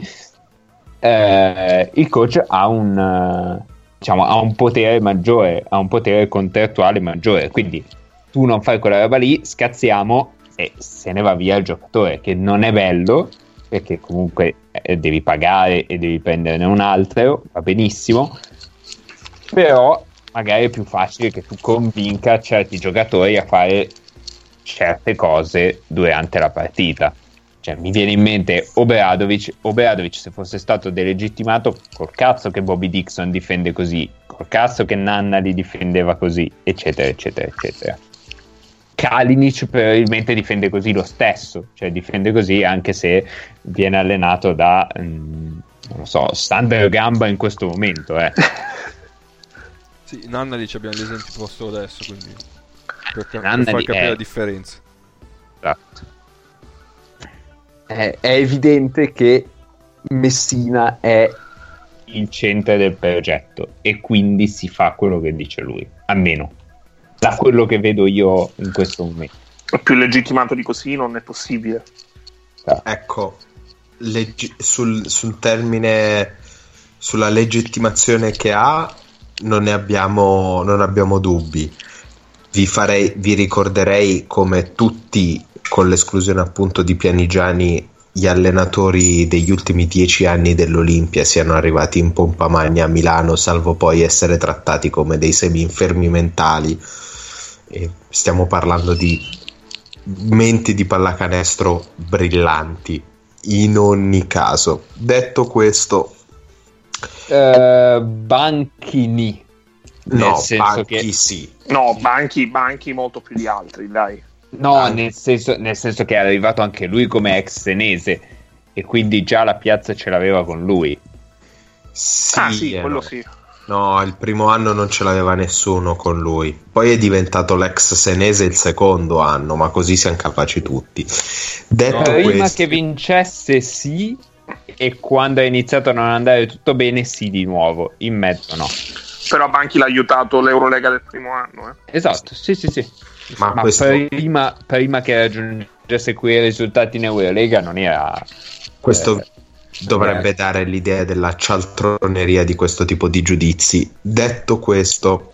eh, il coach ha un, eh, diciamo, ha un potere maggiore, ha un potere contrattuale maggiore. Quindi tu non fai quella roba lì, scazziamo e se ne va via il giocatore, che non è bello perché comunque eh, devi pagare e devi prenderne un altro, va benissimo, però magari è più facile che tu convinca certi giocatori a fare certe cose durante la partita. Cioè, mi viene in mente Obradovic, Obradovic se fosse stato delegittimato, col cazzo che Bobby Dixon difende così, col cazzo che Nanna li difendeva così, eccetera, eccetera, eccetera. Kalinic probabilmente difende così lo stesso, cioè difende così anche se viene allenato da, mm, non lo so, Sander Gamba in questo momento. Eh. Sì, in Annali abbiamo gli esempi posto adesso, quindi per, ca- per far capire è- la differenza. Esatto. È, è evidente che Messina è il centro del progetto e quindi si fa quello che dice lui, almeno da quello che vedo io in questo momento. Più legittimato di così non è possibile. Ecco, leggi- sul, sul termine, sulla legittimazione che ha, non ne abbiamo, non abbiamo dubbi. Vi, farei, vi ricorderei come tutti, con l'esclusione appunto di Pianigiani, gli allenatori degli ultimi dieci anni dell'Olimpia siano arrivati in pompa magna a Milano, salvo poi essere trattati come dei semi-infermi mentali. E stiamo parlando di menti di pallacanestro brillanti. In ogni caso, detto questo, Eh, Banchini, nel no, senso Banchi che sì. No, banchi, banchi molto più di altri, dai. No, Ah. nel senso, nel senso che è arrivato anche lui come ex senese e quindi già la piazza ce l'aveva con lui. Sì, ah sì, eh, quello no. sì. No, il primo anno non ce l'aveva nessuno con lui. Poi è diventato l'ex senese il secondo anno, ma così siamo capaci tutti. Detto No, Prima questo, che vincesse sì e quando è iniziato a non andare tutto bene sì di nuovo, in mezzo no. Però Banchi l'ha aiutato l'Eurolega del primo anno. Eh. Esatto, sì sì sì. Ma Ma questo, prima, prima che raggiungesse quei risultati in Eurolega non era... questo eh, dovrebbe dare l'idea della cialtroneria di questo tipo di giudizi. Detto questo,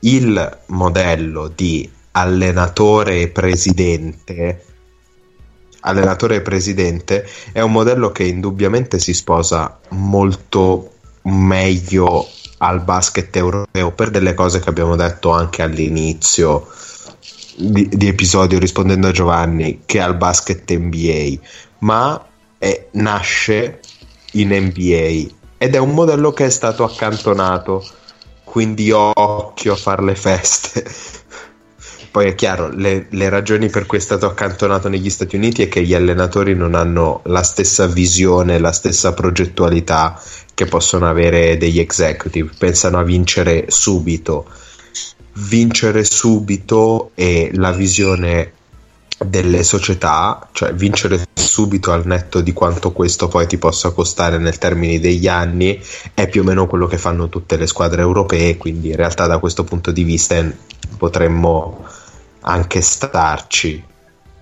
il modello di allenatore e presidente allenatore e presidente è un modello che indubbiamente si sposa molto meglio al basket europeo per delle cose che abbiamo detto anche all'inizio di, di episodio rispondendo a Giovanni che al basket NBA ma è- nasce in NBA ed è un modello che è stato accantonato quindi occhio a fare le feste poi è chiaro, le, le ragioni per cui è stato accantonato negli Stati Uniti è che gli allenatori non hanno la stessa visione, la stessa progettualità che possono avere degli executive, pensano a vincere subito. Vincere subito e la visione delle società, cioè vincere subito al netto di quanto questo poi ti possa costare nel termine degli anni, è più o meno quello che fanno tutte le squadre europee, quindi in realtà da questo punto di vista potremmo anche starci,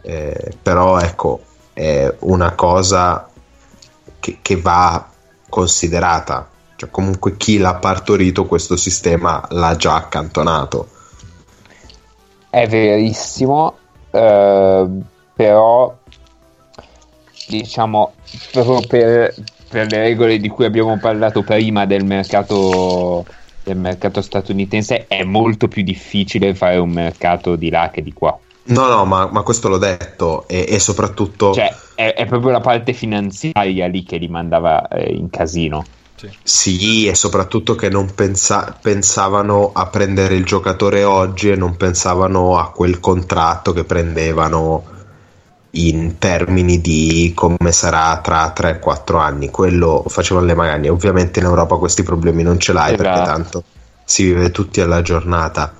eh, però ecco, è una cosa che, che va considerata, cioè comunque chi l'ha partorito questo sistema l'ha già accantonato. È verissimo, eh, però diciamo proprio per, per le regole di cui abbiamo parlato prima del mercato del mercato statunitense è molto più difficile fare un mercato di là che di qua. No, no, ma, ma questo l'ho detto e, e soprattutto... Cioè, è, è proprio la parte finanziaria lì che li mandava eh, in casino. Sì, e soprattutto che non pensa- pensavano a prendere il giocatore oggi e non pensavano a quel contratto che prendevano in termini di come sarà tra 3-4 anni. Quello facevano le magagne. Ovviamente in Europa questi problemi non ce l'hai perché Esatto. tanto si vive tutti alla giornata.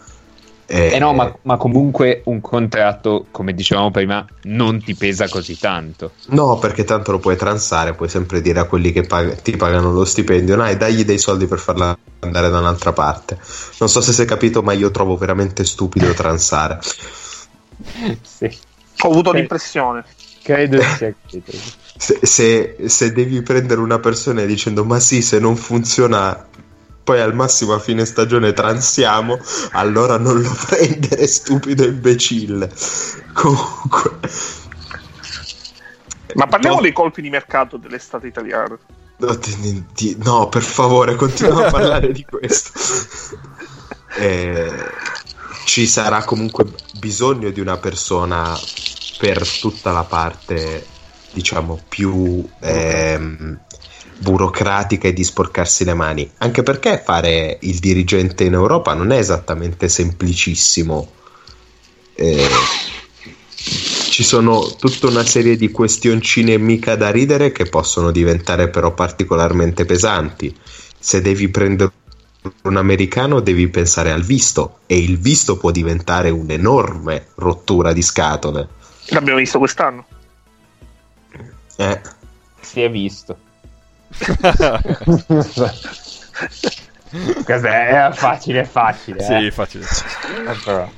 Eh no, ma, ma comunque un contratto, come dicevamo prima, non ti pesa così tanto. No, perché tanto lo puoi transare, puoi sempre dire a quelli che pag- ti pagano lo stipendio, dai, dagli dei soldi per farla andare da un'altra parte. Non so se si è capito, ma io trovo veramente stupido transare. sì. Ho avuto Ok. l'impressione. Credo sia capito. Se, se- se devi prendere una persona dicendo ma sì, se non funziona, poi al massimo a fine stagione transiamo, allora non lo prendere, stupido imbecille. Comunque, Ma parliamo No. dei colpi di mercato dell'estate italiana. no, ti- ti- no, per favore, continua a parlare di questo. Eh, ci sarà comunque bisogno di una persona per tutta la parte, diciamo, più ehm, burocratica e di sporcarsi le mani. Anche perché fare il dirigente in Europa non è esattamente semplicissimo. Eh, ci sono tutta una serie di questioncine mica da ridere che possono diventare però particolarmente pesanti. Se devi prendere un americano devi pensare al visto e il visto può diventare un'enorme rottura di scatole. L'abbiamo visto quest'anno. Eh, Si è visto. Questa è facile, facile. sì, eh. facile. Eh, però.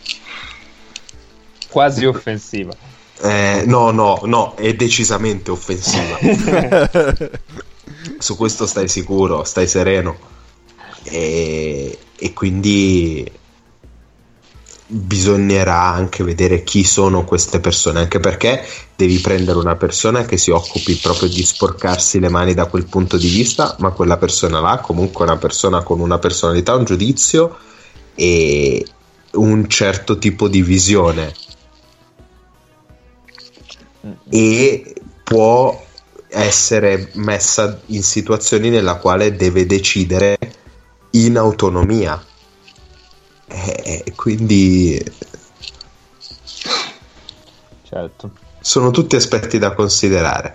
Quasi offensiva. eh, no, no, no, è decisamente offensiva. Su questo stai sicuro, stai sereno. E, e quindi bisognerà anche vedere chi sono queste persone, anche perché devi prendere una persona che si occupi proprio di sporcarsi le mani da quel punto di vista, ma quella persona là comunque è una persona con una personalità, un giudizio e un certo tipo di visione e può essere messa in situazioni nella quale deve decidere in autonomia. E quindi Certo. sono tutti aspetti da considerare.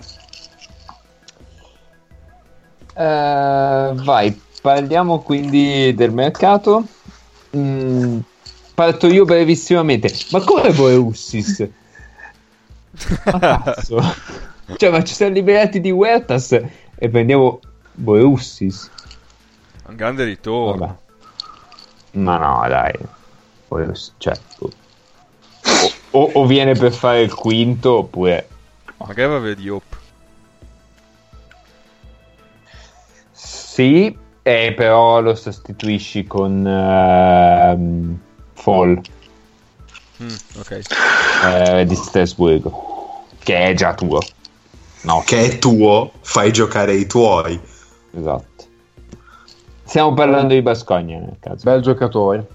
Eh, vai, parliamo quindi del mercato. Mm, parto io brevissimamente. Ma come voi Ussis? Ma cazzo. cioè, ma ci siamo liberati di Huertas e prendiamo Boeussis. Un grande ritorno. Vabbè. Ma no, dai. Cioè, o, o- o viene per fare il quinto oppure Magari va a vedere Diop. sì, eh, però lo sostituisci con ehm, Fall Mm, ok. eh, di Strasburgo, che è già tuo. No, Che è tuo, fai giocare i tuoi. esatto. Stiamo parlando di Bascogna nel caso. Bel giocatore.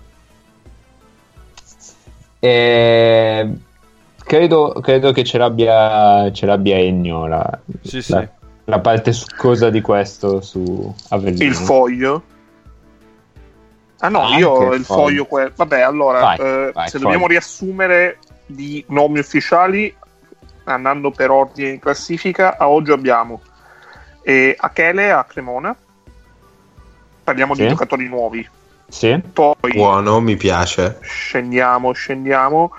Eh, credo, credo che ce l'abbia, ce l'abbia Ennio la, Sì, sì. la- la parte succosa di questo su Avellino. Il foglio. Ah no, Anche io il il foglio. foglio. que- Vabbè, allora, Vai, eh, vai, se foglio. dobbiamo riassumere di nomi ufficiali, andando per ordine in classifica, a oggi abbiamo eh, Achele a Cremona. Parliamo Sì. di giocatori nuovi. Sì? Poi Buono, mi piace. scendiamo, scendiamo.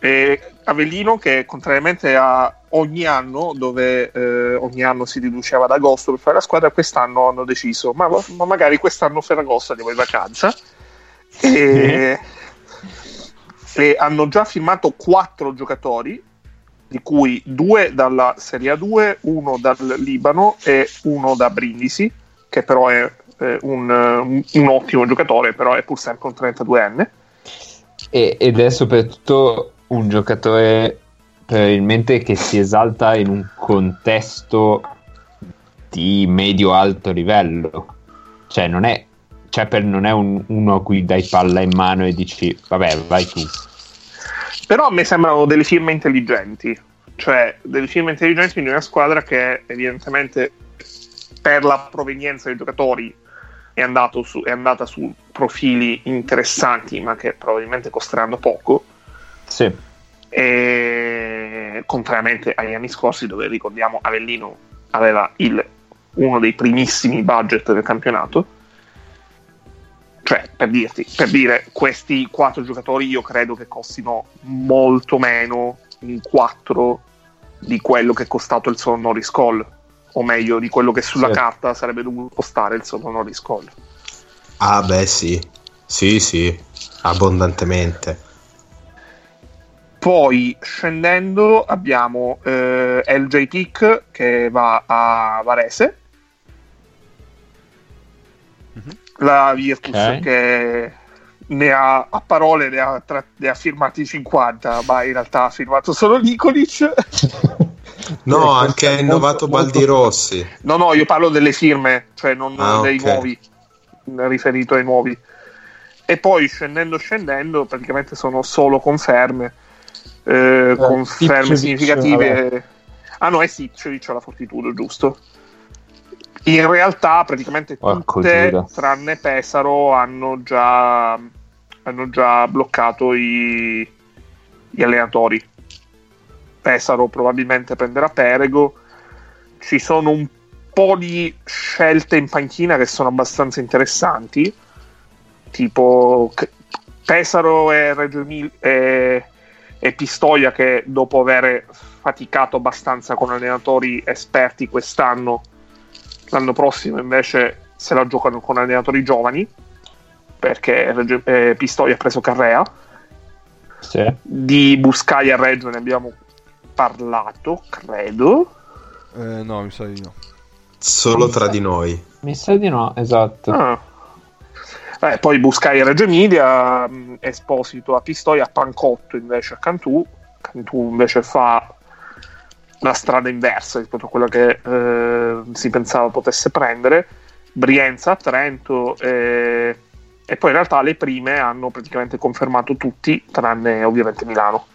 E Avellino che contrariamente a ogni anno, dove eh, ogni anno si riduceva ad agosto per fare la squadra, quest'anno hanno deciso, ma, ma magari quest'anno Ferragosto andiamo in vacanza. E, e hanno già firmato quattro giocatori, di cui due dalla Serie A2, uno dal Libano e uno da Brindisi, che però è eh, un, un- un ottimo giocatore, però è pur sempre un 32enne. E- ed è soprattutto un giocatore probabilmente che si esalta in un contesto di medio-alto livello. Cioè, non è, cioè per- non è un- uno a cui dai palla in mano e dici, vabbè, vai tu. Però a me sembrano delle firme intelligenti, cioè delle firme intelligenti di una squadra che evidentemente per la provenienza dei giocatori è, andato su- è andata su profili interessanti, ma che probabilmente costeranno poco. Sì, E contrariamente agli anni scorsi, dove ricordiamo Avellino aveva il- uno dei primissimi budget del campionato. Cioè, per dirti, per dire, questi quattro giocatori io credo che costino molto meno in quattro di quello che è costato il solo Norris Call, o meglio, di quello che sulla Sì. carta sarebbe dovuto costare il solo Norris Call. Ah, beh, sì. Sì, sì, abbondantemente. Poi scendendo abbiamo eh, LJ Pick che va a Varese, Mhm. la Virtus Ok. che ne ha a parole ne ha, tra- ne ha firmati 50, ma in realtà ha firmato solo Nikolic. No, Eh, anche questo ha è innovato molto- Baldi Rossi. No, no, io parlo delle firme, cioè non Ah, dei ok. nuovi, riferito ai nuovi. E poi scendendo, scendendo, praticamente sono solo conferme. eh, conferme Sitcevic, significative. Ah, no, è Sitcevic alla Fortitudo, giusto? In realtà, praticamente Porco tutte, Giuda. tranne Pesaro, hanno già, hanno già bloccato i, gli allenatori. Pesaro probabilmente prenderà Perego. Ci sono un po' di scelte in panchina che sono abbastanza interessanti, tipo Pesaro e Reggio e, e Pistoia che dopo aver faticato abbastanza con allenatori esperti quest'anno, l'anno prossimo invece se la giocano con allenatori giovani, perché Reggio- eh, Pistoia ha preso Carrea Sì. di Buscai a Reggio ne abbiamo parlato, credo. Eh, no, mi sa di no. Solo tra di noi. Mi sa di no, esatto. Ah. Eh, poi Buscai a Reggio Emilia, mh, Esposito a Pistoia, Pancotto invece a Cantù. Cantù invece fa la strada inversa rispetto a quella che eh, si pensava potesse prendere. Brienza a Trento eh, e poi in realtà le prime hanno praticamente confermato tutti, tranne ovviamente Milano.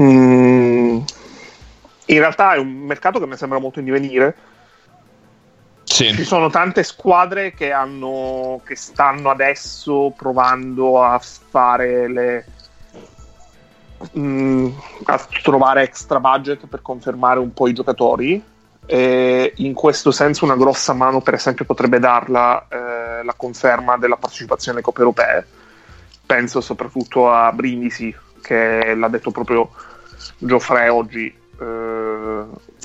Mm, in realtà è un mercato che mi sembra molto in divenire. Ci Sì. sono tante squadre che, hanno, che stanno adesso provando a fare le. mm, a trovare extra budget per confermare un po' i giocatori. E in questo senso, una grossa mano, per esempio, potrebbe darla eh, la conferma della partecipazione alle coppe europee. Penso soprattutto a Brindisi, che l'ha detto proprio Geoffrey oggi. eh,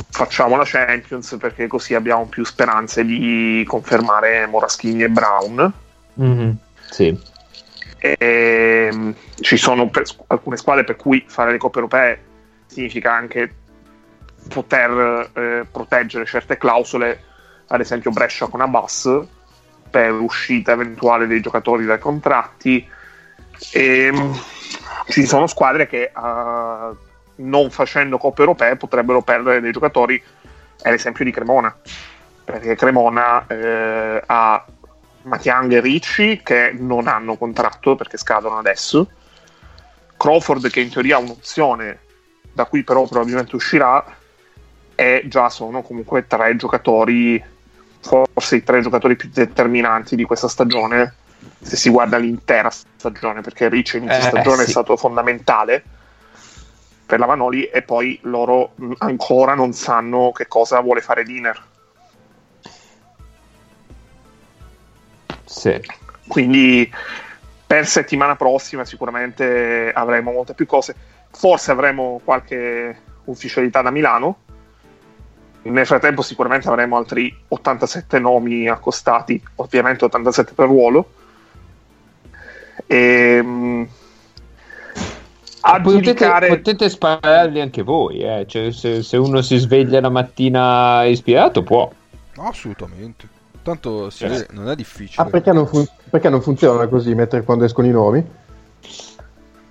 facciamo la Champions perché così abbiamo più speranze di confermare Moraschini e Brown. Mhm. Sì. E, mm, ci sono per- alcune squadre per cui fare le coppe europee significa anche poter eh, proteggere certe clausole, ad esempio Brescia con Abbas per uscita eventuale dei giocatori dai contratti. E, mm, ci sono squadre che eh, non facendo coppe europee potrebbero perdere dei giocatori, è l'esempio di Cremona, perché Cremona eh, ha Matiang e Ricci che non hanno contratto perché scadono adesso. Crawford che in teoria ha un'opzione da cui però probabilmente uscirà e già sono comunque tre giocatori, forse i tre giocatori più determinanti di questa stagione se si guarda l'intera stagione perché Ricci inizio Eh, stagione è sì. stato fondamentale per la Manoli e poi loro mh, ancora non sanno che cosa vuole fare Diner. Sì. Quindi per settimana prossima sicuramente avremo molte più cose. Forse avremo qualche ufficialità da Milano. Nel frattempo sicuramente avremo altri 87 nomi accostati, ovviamente 87 per ruolo. E, a Potete, giudicare potete spararli anche voi, eh. Cioè, se, se uno si sveglia la mattina ispirato può. No, assolutamente. Tanto Eh. vede, non è difficile. Ah, perché non, fun- perché non funziona così mentre quando escono i nomi?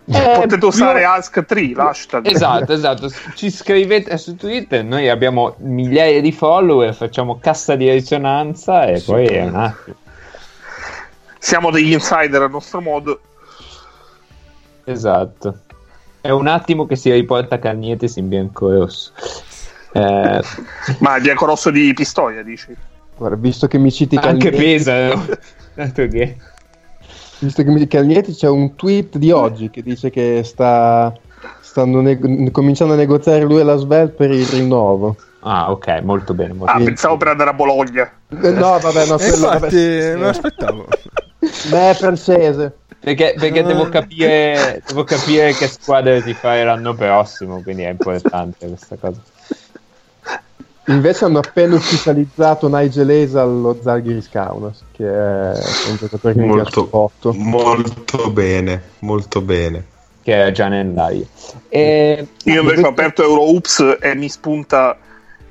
potete più- usare Ask3, l'hashtag. Esatto, esatto. Ci scrivete su Twitter, noi abbiamo migliaia di follower, facciamo cassa di risonanza e Sì. poi è un attimo. Siamo degli insider a nostro modo. Esatto. È un attimo che si riporta Cagnetis in bianco e rosso. Eh, Ma il biancorosso di Pistoia, dici? Guarda, visto che mi citi anche Calnietti, pesa, no? Dato che... visto che mi citi Calnietti, c'è un tweet di oggi che dice che sta stanno neg- cominciando a negoziare lui e la Svel per il rinnovo. Ah, ok, molto bene. Molto Ah, bene. pensavo per andare a Bologna. Eh, No, vabbè, no, E quello infatti, vabbè, me l'aspettavo. Ma è francese. Perché, perché devo, capire, devo capire che squadre ti fare l'anno prossimo, quindi è importante questa cosa. Invece hanno appena ufficializzato Nigel Esa allo Zalgiris Kaunas, che è un giocatore che mi piace Molto, molto. bene, molto bene. che è già nell'aria. E... Io invece ho aperto Euroops e mi spunta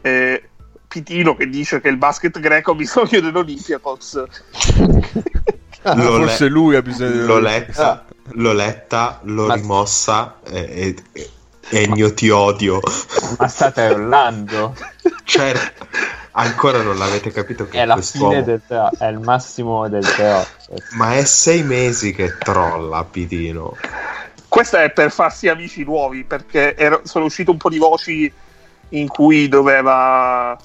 eh, Pitino che dice che il basket greco ha bisogno dell'Olympiakos. L'ho forse le- lui ha bisogno di L'ho letta, l'ho letta, l'ho Ma- rimossa e, e- Ennio ti odio. Ma state urlando. Certo, ancora non l'avete capito che È la quest'uomo... fine del teo- è il massimo del teo. Ma è sei mesi che trolla Pitino. Questo è per farsi amici nuovi, perché ero- sono uscite un po' di voci in cui doveva...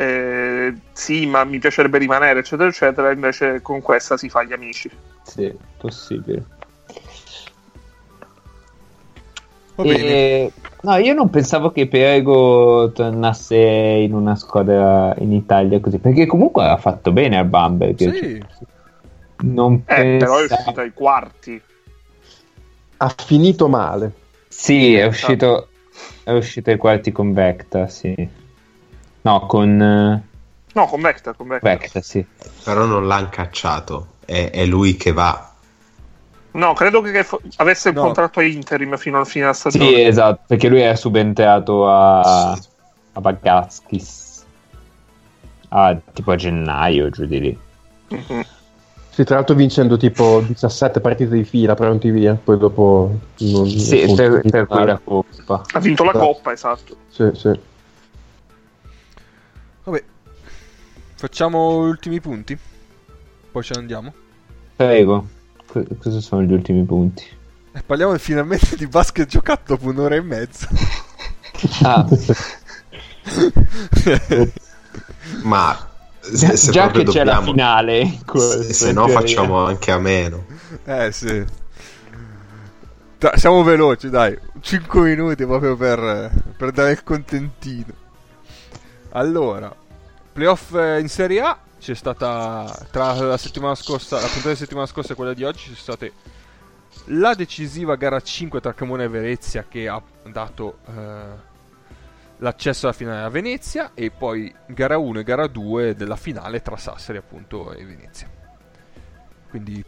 eh, sì, ma mi piacerebbe rimanere, eccetera, eccetera. Invece con questa si fa gli amici. Sì, possibile. Va bene. E- No, io non pensavo che Perego tornasse in una squadra in Italia così, perché comunque ha fatto bene al Bamberg. cioè, Sì, Non Eh, però è pensavo- uscito ai quarti. Ha finito male. Sì, è uscito, è uscito ai quarti con Vecta, sì. No, con eh, No, con Vecta, con Vecta. Vecta, sì. Però non l'hanno cacciato. È, è lui che va. No, credo che fo- avesse il No. contratto a interim fino alla fine della stagione. Sì, esatto, perché lui è subentrato a, a Bagatskis a, tipo a gennaio, giù di lì. Mhm. Sì, tra l'altro vincendo tipo 17 partite di fila, pronti via. Poi dopo... Non, Sì, appunto, per, per cui male. la coppa. Ha vinto la Esatto. coppa, esatto. Sì, sì. Vabbè. Facciamo gli ultimi punti. Poi ce ne andiamo. Prego, Co- cosa sono gli ultimi punti? E parliamo finalmente di basket giocato dopo un'ora e mezza. Ah, Ma se, se già che c'è la dobbiamo... finale. in Se, se no teoria. facciamo anche a meno. eh sì. Dai, siamo veloci, dai. 5 minuti proprio per, per dare il contentino. Allora, playoff eh, in Serie A. C'è stata tra la settimana scorsa, la puntata di settimana scorsa e quella di oggi, c'è state la decisiva gara 5 tra Cremona e Venezia che ha dato eh, l'accesso alla finale a Venezia e poi gara 1 e gara 2 della finale tra Sassari appunto e Venezia. Quindi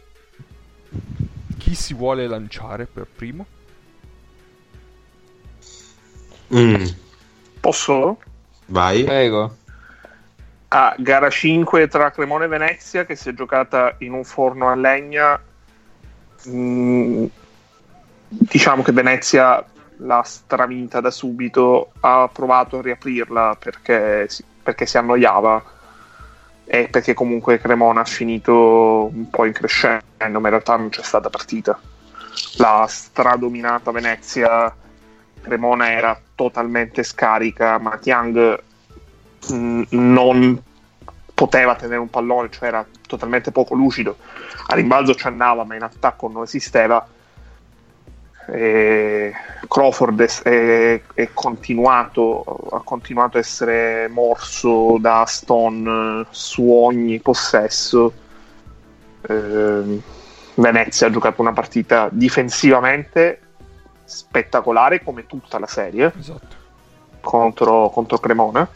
chi si vuole lanciare per primo? Mm, Posso? Vai. Prego. a gara 5 tra Cremona e Venezia che si è giocata in un forno a legna Mm, diciamo che Venezia l'ha stravinta da subito ha provato a riaprirla perché si, perché si annoiava e perché comunque Cremona ha finito un po' in crescendo ma in realtà non c'è stata partita la stradominata Venezia Cremona era totalmente scarica ma Tiang mh, non poteva tenere un pallone, cioè era totalmente poco lucido. A rimbalzo ci andava, ma in attacco non esisteva. E Crawford è, è- continuato, ha continuato a essere morso da Stone eh, su ogni possesso. Ehm, Venezia ha giocato una partita difensivamente spettacolare come tutta la serie Esatto. contro, contro Cremona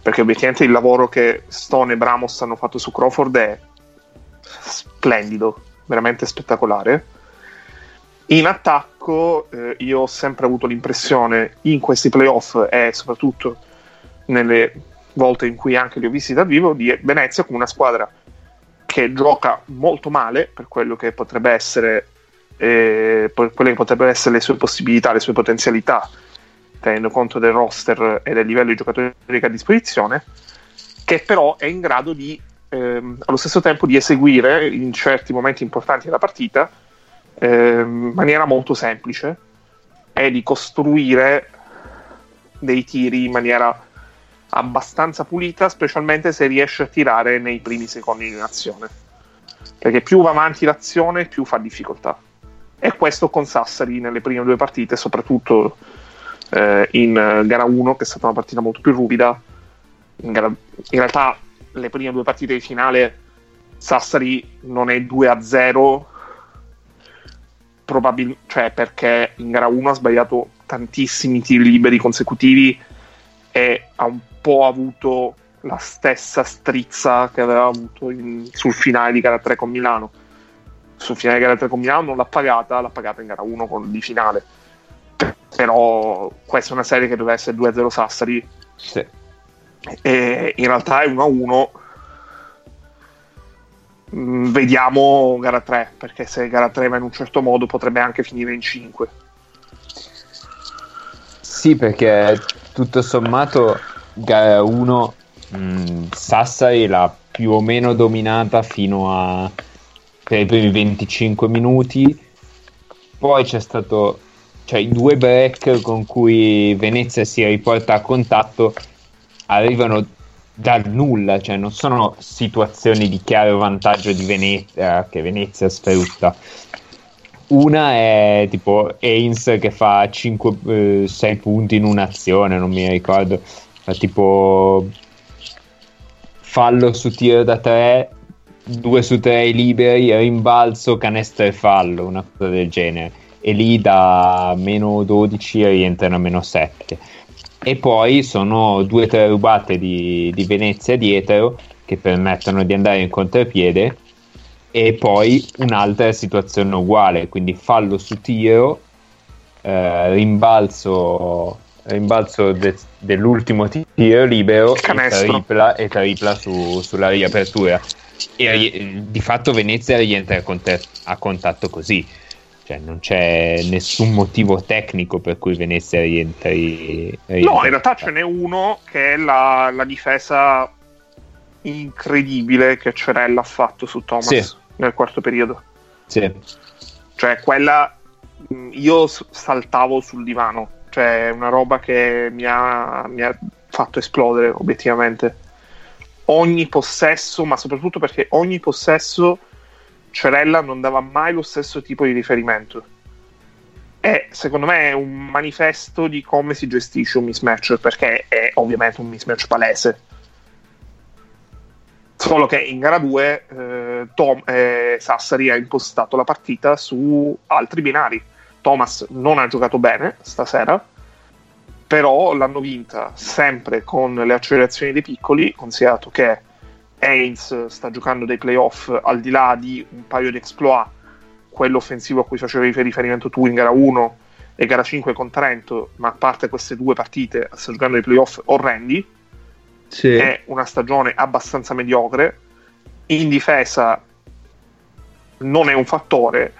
perché obiettivamente il lavoro che Stone e Bramos hanno fatto su Crawford è splendido, veramente spettacolare. In attacco eh, io ho sempre avuto l'impressione in questi playoff e soprattutto nelle volte in cui anche li ho visti dal vivo di Venezia come una squadra che gioca molto male per quello che potrebbe essere eh, quelle che potrebbero essere le sue possibilità, le sue potenzialità tenendo conto del roster e del livello di giocatori che ha a disposizione, che però è in grado di, ehm, allo stesso tempo, di eseguire in certi momenti importanti della partita ehm, in maniera molto semplice e di costruire dei tiri in maniera abbastanza pulita, specialmente se riesce a tirare nei primi secondi di azione. Perché più va avanti l'azione, più fa difficoltà. E questo con Sassari nelle prime due partite, soprattutto eh, in eh, gara 1 che è stata una partita molto più ruvida in, gara- in realtà le prime due partite di finale Sassari non è 2 a 0 probabilmente cioè perché in gara 1 ha sbagliato tantissimi tiri liberi consecutivi e ha un po' avuto la stessa strizza che aveva avuto in- sul finale di gara 3 con Milano. Sul finale gara 3 con Milano non l'ha pagata, l'ha pagata in gara 1 con, di finale. Però questa è una serie che doveva essere 2-0 Sassari Sì. e in realtà è 1-1. Mm, Vediamo gara 3, perché se gara 3 va in un certo modo potrebbe anche finire in 5. Sì, perché tutto sommato gara 1 mh, Sassari l'ha più o meno dominata fino a per i primi 25 minuti. Poi c'è stato cioè i due break con cui Venezia si riporta a contatto arrivano dal nulla, cioè non sono situazioni di chiaro vantaggio di Venezia che Venezia sfrutta. Una è tipo Haynes che fa 5-6 punti in un'azione, non mi ricordo, fa tipo fallo su tiro da 3, 2 su 3 liberi, rimbalzo, canestro e fallo, una cosa del genere. E lì da meno 12 rientrano a meno 7. E poi sono due o tre rubate di, di Venezia dietro che permettono di andare in contropiede e poi un'altra situazione uguale, quindi fallo su tiro, eh, rimbalzo, rimbalzo de- dell'ultimo ti- tiro libero e tripla, e tripla su- sulla riapertura. E ri- di fatto Venezia rientra a, cont- a contatto così, cioè non c'è nessun motivo tecnico per cui Venezia rientri. rientri No, in realtà ce n'è uno che è la, la difesa incredibile che Cerella ha fatto su Thomas Sì. nel quarto periodo. Sì. Cioè, quella io saltavo sul divano, cioè è una roba che mi ha, mi ha fatto esplodere obiettivamente. Ogni possesso, ma soprattutto perché ogni possesso Cerella non dava mai lo stesso tipo di riferimento. E secondo me è un manifesto di come si gestisce un mismatch, perché è ovviamente un mismatch palese. Solo che in gara 2 eh, eh, Sassari ha impostato la partita su altri binari. Thomas non ha giocato bene stasera, però l'hanno vinta sempre con le accelerazioni dei piccoli, considerato che Haynes sta giocando dei playoff al di là di un paio di exploit, quello offensivo a cui facevi riferimento tu in gara 1 e gara 5 con Trento, ma a parte queste due partite sta giocando dei playoff orrendi Sì. è una stagione abbastanza mediocre. In difesa non è un fattore.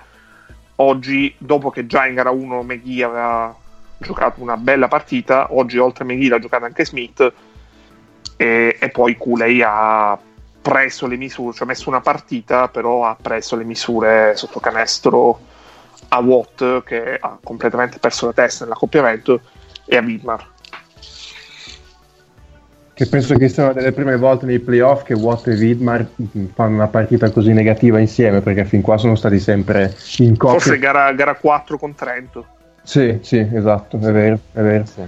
Oggi, dopo che già in gara 1 McGee aveva giocato una bella partita, oggi oltre a McGee l'ha giocata anche Smith. E, e poi Cooley ha preso le misure, cioè ha messo una partita, però ha preso le misure sotto canestro a Watt che ha completamente perso la testa nell'accoppiamento e a Widmar. Che penso che siano delle prime volte nei playoff che Watt e Widmar fanno una partita così negativa insieme, perché fin qua sono stati sempre in coppia. Forse gara, gara 4 con Trento. Sì, sì, esatto, è vero, è vero. Sì.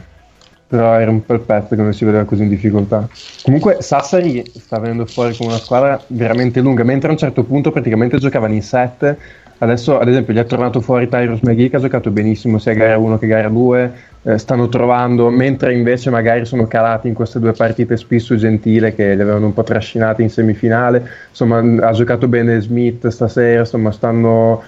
Però era un bel pezzo che non si vedeva così in difficoltà. Comunque Sassari sta venendo fuori come una squadra veramente lunga, mentre a un certo punto praticamente giocavano in set. Adesso, ad esempio, gli è tornato fuori Tyrus McGee che ha giocato benissimo sia gara 1 che gara 2. eh, stanno trovando, mentre invece magari sono calati in queste due partite Spisso e Gentile che li avevano un po' trascinati in semifinale. Insomma, ha giocato bene Smith stasera, insomma, stanno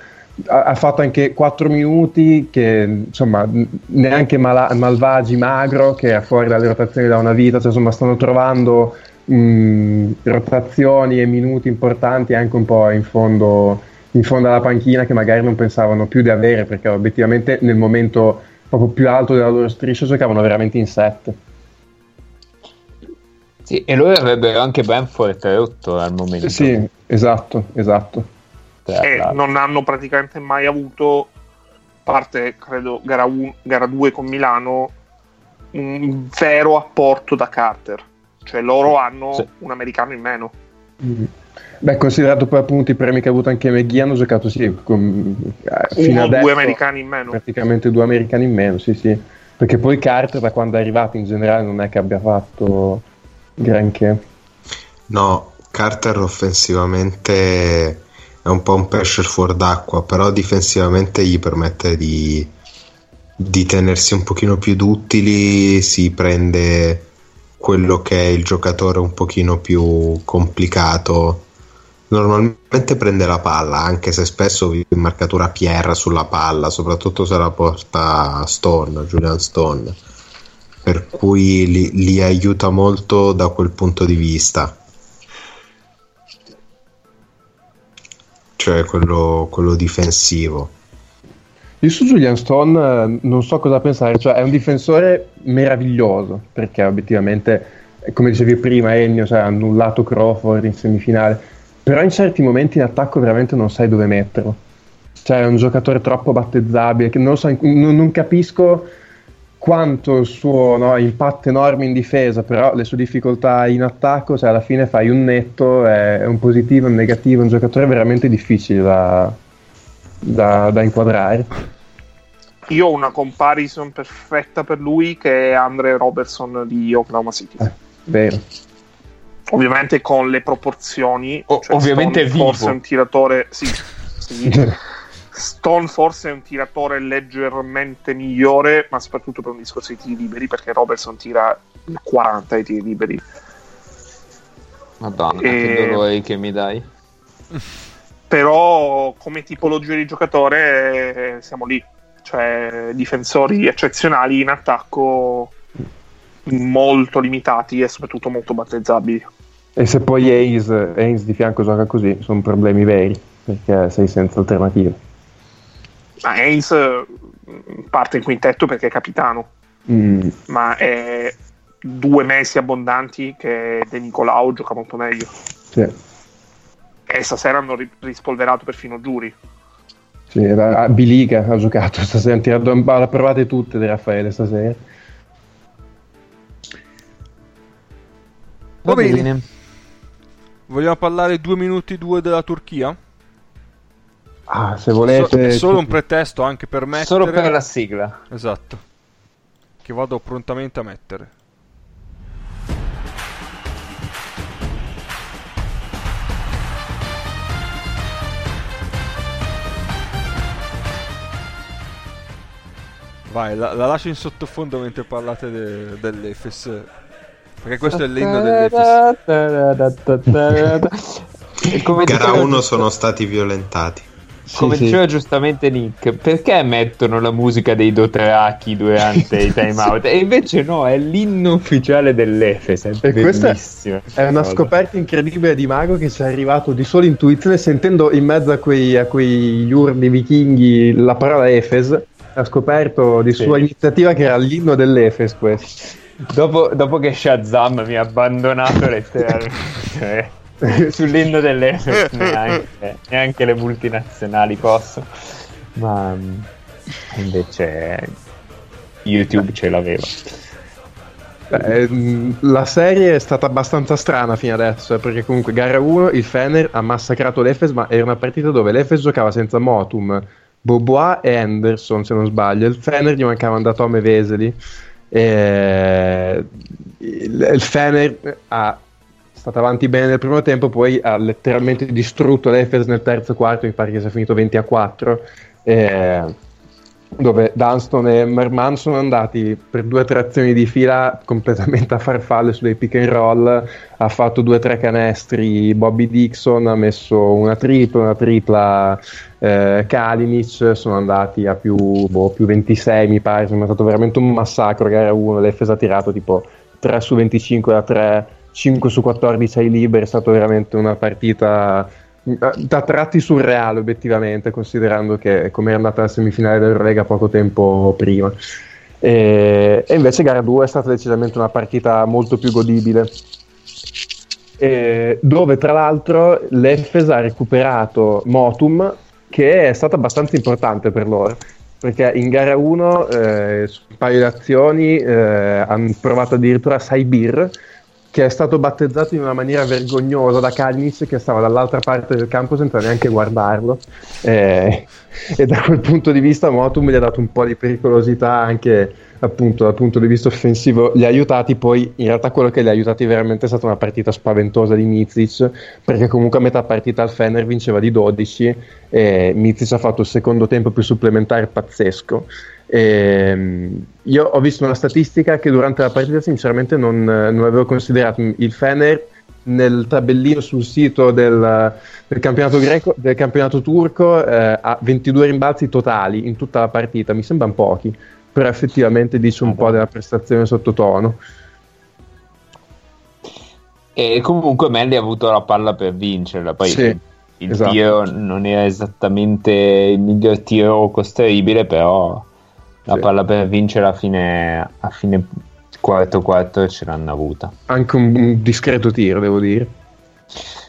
ha, ha fatto anche 4 minuti che insomma neanche Mala- Malvagi magro che è fuori dalle rotazioni da una vita. Cioè, insomma stanno trovando mh, rotazioni e minuti importanti anche un po' in fondo in fondo alla panchina che magari non pensavano più di avere perché obiettivamente nel momento proprio più alto della loro striscia giocavano veramente in set. Sì, e loro avrebbero anche Benford rotto al momento. sì esatto esatto Tra e l'altro. non hanno praticamente mai avuto, a parte credo gara, 1 gara 2 con Milano, un vero apporto da Carter. Cioè loro hanno Sì. un americano in meno. Mm. Beh, considerato poi appunto i premi che ha avuto anche McGee, hanno giocato sì, con, eh, fino adesso due americani in meno. praticamente due americani in meno, sì sì. Perché poi Carter da quando è arrivato in generale non è che abbia fatto granché. No, Carter offensivamente è un po' un pesce fuor d'acqua, però difensivamente gli permette di, di tenersi un pochino più duttili, si prende quello che è il giocatore un pochino più complicato normalmente prende la palla, anche se spesso vive in marcatura Pierre sulla palla, soprattutto se la porta Stone, Julian Stone. Per cui li, li aiuta molto da quel punto di vista. Cioè quello, quello difensivo. Io su Julian Stone eh, non so cosa pensare, cioè è un difensore meraviglioso, perché obiettivamente, come dicevi prima, Ennio cioè, ha annullato Crawford in semifinale, però in certi momenti in attacco veramente non sai dove metterlo. Cioè è un giocatore troppo battezzabile, che non, so, non, non capisco quanto il suo no, impatto enorme in difesa, però le sue difficoltà in attacco, cioè alla fine fai un netto, è un positivo, un negativo, è un giocatore veramente difficile da, da, da inquadrare. Io ho una comparison perfetta per lui che è Andre Robertson di Oklahoma City. Eh, vero. Ovviamente con le proporzioni. O- cioè ovviamente vivo. forse è un tiratore. Sì, sì. Stone forse è un tiratore leggermente migliore, ma soprattutto per un discorso di tiri liberi, perché Robertson tira 40 ai tiri liberi. Madonna, E- che dolore che mi dai. Però come tipologia di giocatore eh, siamo lì. Cioè difensori eccezionali in attacco molto limitati e soprattutto molto battezzabili. E se poi Hayes, Hayes di fianco gioca così, sono problemi veri, perché sei senza alternative. Ma Haynes eh, parte in quintetto perché è capitano, Mm, ma è due mesi abbondanti che De Nicolao gioca molto meglio. sì, E stasera hanno ri- rispolverato perfino Giuri. sì, a Biliga ha giocato stasera, ha tirato l'ha provate tutte di Raffaele stasera. Va bene. Vogliamo parlare due minuti due della Turchia? Ah, se volete... So- solo un pretesto anche per mettere... Solo per la sigla. Esatto. Che vado prontamente a mettere. Vai, la, la lascio in sottofondo mentre parlate de- dell'Efes. Perché questo è l'inno dell'Efes. E come Gara diceva- 1 sono stati violentati. Come sì. diceva giustamente Nick, perché mettono la musica dei Dothraki durante i time out? E invece no, è l'inno ufficiale dell'Efes. È bellissimo. È una scoperta incredibile di Mago che ci è arrivato di sola intuizione sentendo in mezzo a quei, a quegli urli vichinghi la parola Efes. Ha scoperto di Sì. sua iniziativa che era l'inno dell'Efes questo. Dopo, dopo che Shazam mi ha abbandonato letteralmente sull'inno dell'Efes, neanche, neanche le multinazionali possono. Ma mm, invece YouTube ce l'aveva. Beh, ehm, la serie è stata abbastanza strana fino adesso, eh, perché comunque gara 1 il Fener ha massacrato l'Efes, ma era una partita dove l'Efes giocava senza Motum, Bobois e Anderson, se non sbaglio. Il Fener gli mancavano da Tome Veseli. E il Fener ha è stato avanti bene nel primo tempo, poi ha letteralmente distrutto l'Efes nel terzo quarto, mi pare che sia finito 20 a 4. eh, dove Dunston e Merman sono andati per due o tre azioni di fila completamente a farfalle su dei pick and roll ha fatto due o tre canestri Bobby Dixon ha messo una tripla una tripla eh, Kalinic sono andati a più, boh, più 26 mi pare è stato veramente un massacro gara 1 l'Efes ha tirato tipo 3 su 25 da 3 5 su 14 ai liberi è stata veramente una partita da tratti surreale obiettivamente considerando che come è andata la semifinale dell'Eurolega poco tempo prima. E, e invece gara 2 è stata decisamente una partita molto più godibile. E dove tra l'altro l'Efes ha recuperato Motum che è stato abbastanza importante per loro perché in gara 1 eh, su un paio di azioni eh, hanno provato addirittura Saibir che è stato battezzato in una maniera vergognosa da Kalinic che stava dall'altra parte del campo senza neanche guardarlo. Eh, e da quel punto di vista Motum gli ha dato un po' di pericolosità anche appunto dal punto di vista offensivo. Li ha aiutati poi in realtà quello che li ha aiutati veramente è stata una partita spaventosa di Mizic perché comunque a metà partita il Fener vinceva di 12 e Mizic ha fatto il secondo tempo più supplementare pazzesco Ehm, io ho visto una statistica che durante la partita sinceramente non, non avevo considerato il Fener nel tabellino sul sito del, del campionato greco del campionato turco eh, ha 22 rimbalzi totali in tutta la partita mi sembrano pochi però effettivamente dice un po' della prestazione sottotono E comunque Melli ha avuto la palla per vincerla. Poi Sì, il esatto. tiro non era esattamente il miglior tiro costruibile, però la Sì. palla per vincere a fine, a fine quarto quarto ce l'hanno avuta. anche un, un discreto tiro devo dire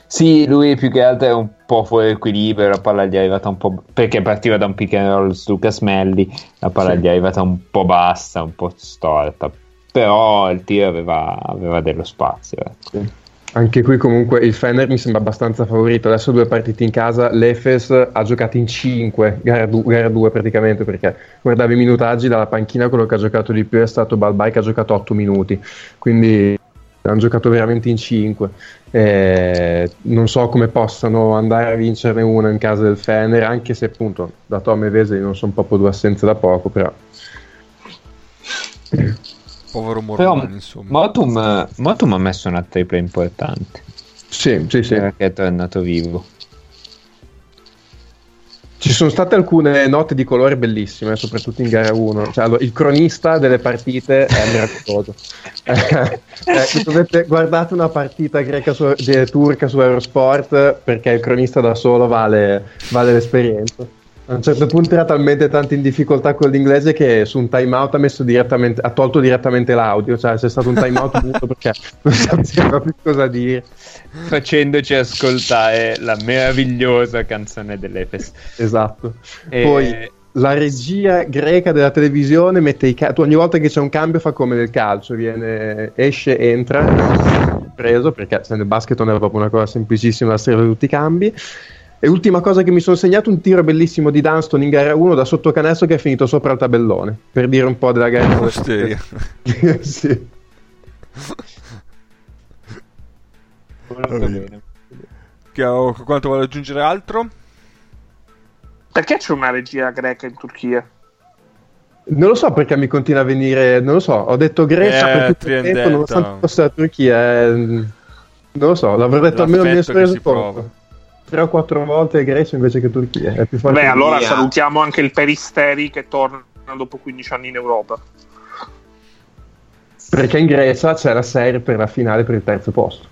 Sì, lui più che altro è un po' fuori equilibrio, la palla gli è arrivata un po'... perché partiva da un pick and roll su Lucas Melli, la palla Sì. gli è arrivata un po' bassa, un po' storta, però il tiro aveva, aveva dello spazio. ecco. Anche qui comunque il Fener mi sembra abbastanza favorito. Adesso due partite in casa, l'Efes ha giocato in 5, gara 2 praticamente, perché guardavi i minutaggi dalla panchina, quello che ha giocato di più è stato Balbai che ha giocato 8 minuti, quindi hanno giocato veramente in 5. non so come possano andare a vincerne una in casa del Fener, anche se appunto da Tom e Veseli non sono proprio due assenze da poco, però Povero Però Mormani, insomma. Motum, Motum ha messo una tripla importante, sì, sì, sì. perché è tornato vivo. Ci sono state alcune note di colore bellissime, soprattutto in gara 1. Cioè, allora, il cronista delle partite è miracoloso. Eh, eh, dovete- guardate una partita greca su, turca su Eurosport perché il cronista da solo vale, vale l'esperienza. A un certo punto era talmente tanto in difficoltà con l'inglese che su un timeout ha, messo direttamente, ha tolto direttamente l'audio, cioè c'è stato un timeout muto perché non sapeva più cosa dire. Facendoci ascoltare la meravigliosa canzone dell'Efes. Esatto. E- Poi la regia greca della televisione mette i ca- tu ogni volta che c'è un cambio fa come nel calcio, viene, esce, entra, preso perché se nel basket non è proprio una cosa semplicissima da scrivere tutti i cambi. E ultima cosa che mi sono segnato, un tiro bellissimo di Dunston in gara 1 da sotto canestro che è finito sopra il tabellone, per dire un po' della gara. Osteria. sì. Ho- quanto vuole aggiungere altro? Perché c'è una regia greca in Turchia? Non lo so perché mi continua a venire, non lo so, ho detto Grecia Eh, per tutto il tempo, nonostante fosse la Turchia, eh, non lo so, l'avrei detto almeno mi L'affetto ne Tre o quattro volte Grecia invece che Turchia, è più forte. Beh, allora via. salutiamo anche il Peristeri che torna dopo 15 anni in Europa. Perché in Grecia c'è la serie per la finale per il terzo posto.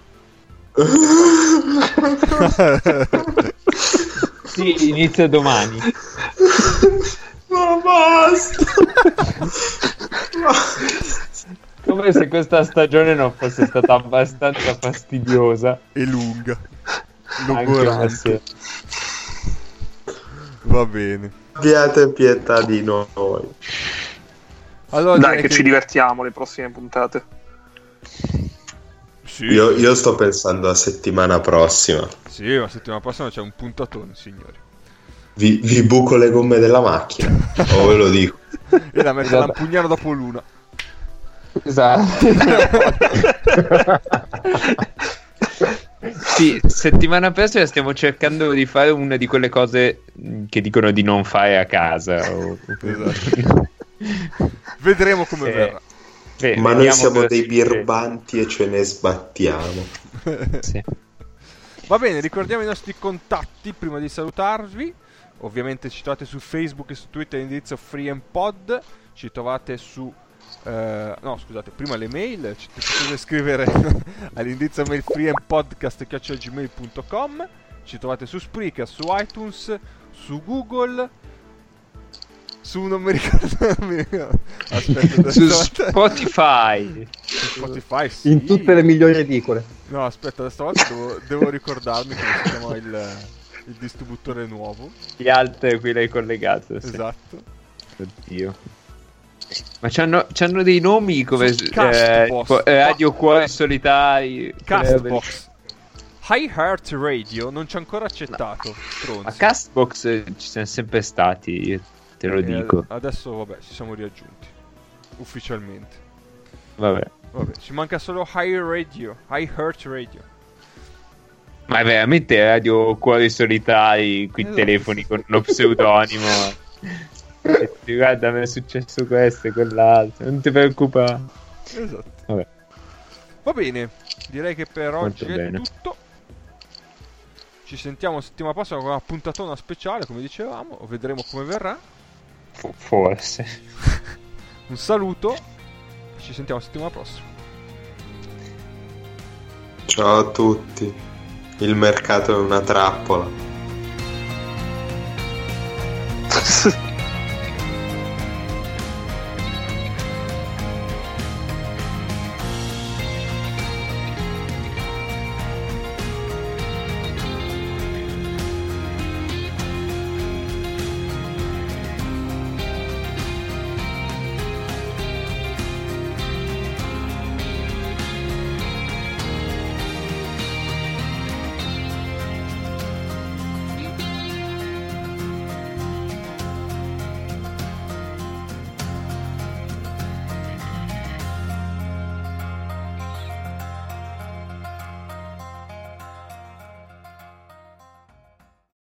Sì, inizia domani. Ma basta! Come se questa stagione non fosse stata abbastanza fastidiosa. e lunga. Stasera. Va bene. Abbiate pietà di noi. Allora, Dai, direi che ci divertiamo le prossime puntate. Sì, Io, io sto pensando a settimana prossima. sì, la settimana prossima c'è un puntatone, signori. Vi, vi buco le gomme della macchina. o ve lo dico. E la metto la pugnale dopo l'una. Esatto. sì, settimana prossima stiamo cercando di fare una di quelle cose che dicono di non fare a casa. o- Esatto. Vedremo come Eh, verrà. Beh, Ma noi siamo dei birbanti e ce ne sbattiamo. Sì. Va bene, ricordiamo i nostri contatti prima di salutarvi. Ovviamente ci trovate su Facebook e su Twitter all'indirizzo FreeMPod. Ci trovate su. Eh, no, scusate, prima le mail. Ci potete scrivere all'indirizzo mail freeandpodcast.gmail.com. Ci trovate su Spreaker, su iTunes, su Google. Su non mi ricordo. Aspetta, Su Spotify. su Spotify. Sì. In tutte le migliori edicole. No, aspetta, stavolta devo, devo ricordarmi come si chiama il, il distributore nuovo. Gli altri qui l'hai collegato. sì. Esatto. Oddio. Ma c'hanno, c'hanno dei nomi come eh, Castbox. tipo, eh, Radio Cuore Solitari. Castbox. High Heart Radio non ci ha ancora accettato. Stronzi. Ma Castbox eh, ci sono sempre stati, te lo E dico. Adesso, vabbè, ci siamo riaggiunti. Ufficialmente. Vabbè. Vabbè, ci manca solo High Radio. High Heart Radio. Ma è veramente Radio Cuori Solitari, qui Esatto. telefoni con lo pseudonimo. e dici guarda mi è successo questo e quell'altro, non ti preoccupare. Esatto. Vabbè. Va bene, direi che per Molto oggi è bene. tutto. Ci sentiamo settimana prossima con una puntatona speciale, come dicevamo, vedremo come verrà. Fo- Forse. Un saluto, ci sentiamo settimana prossima. Ciao a tutti. Il mercato è una trappola.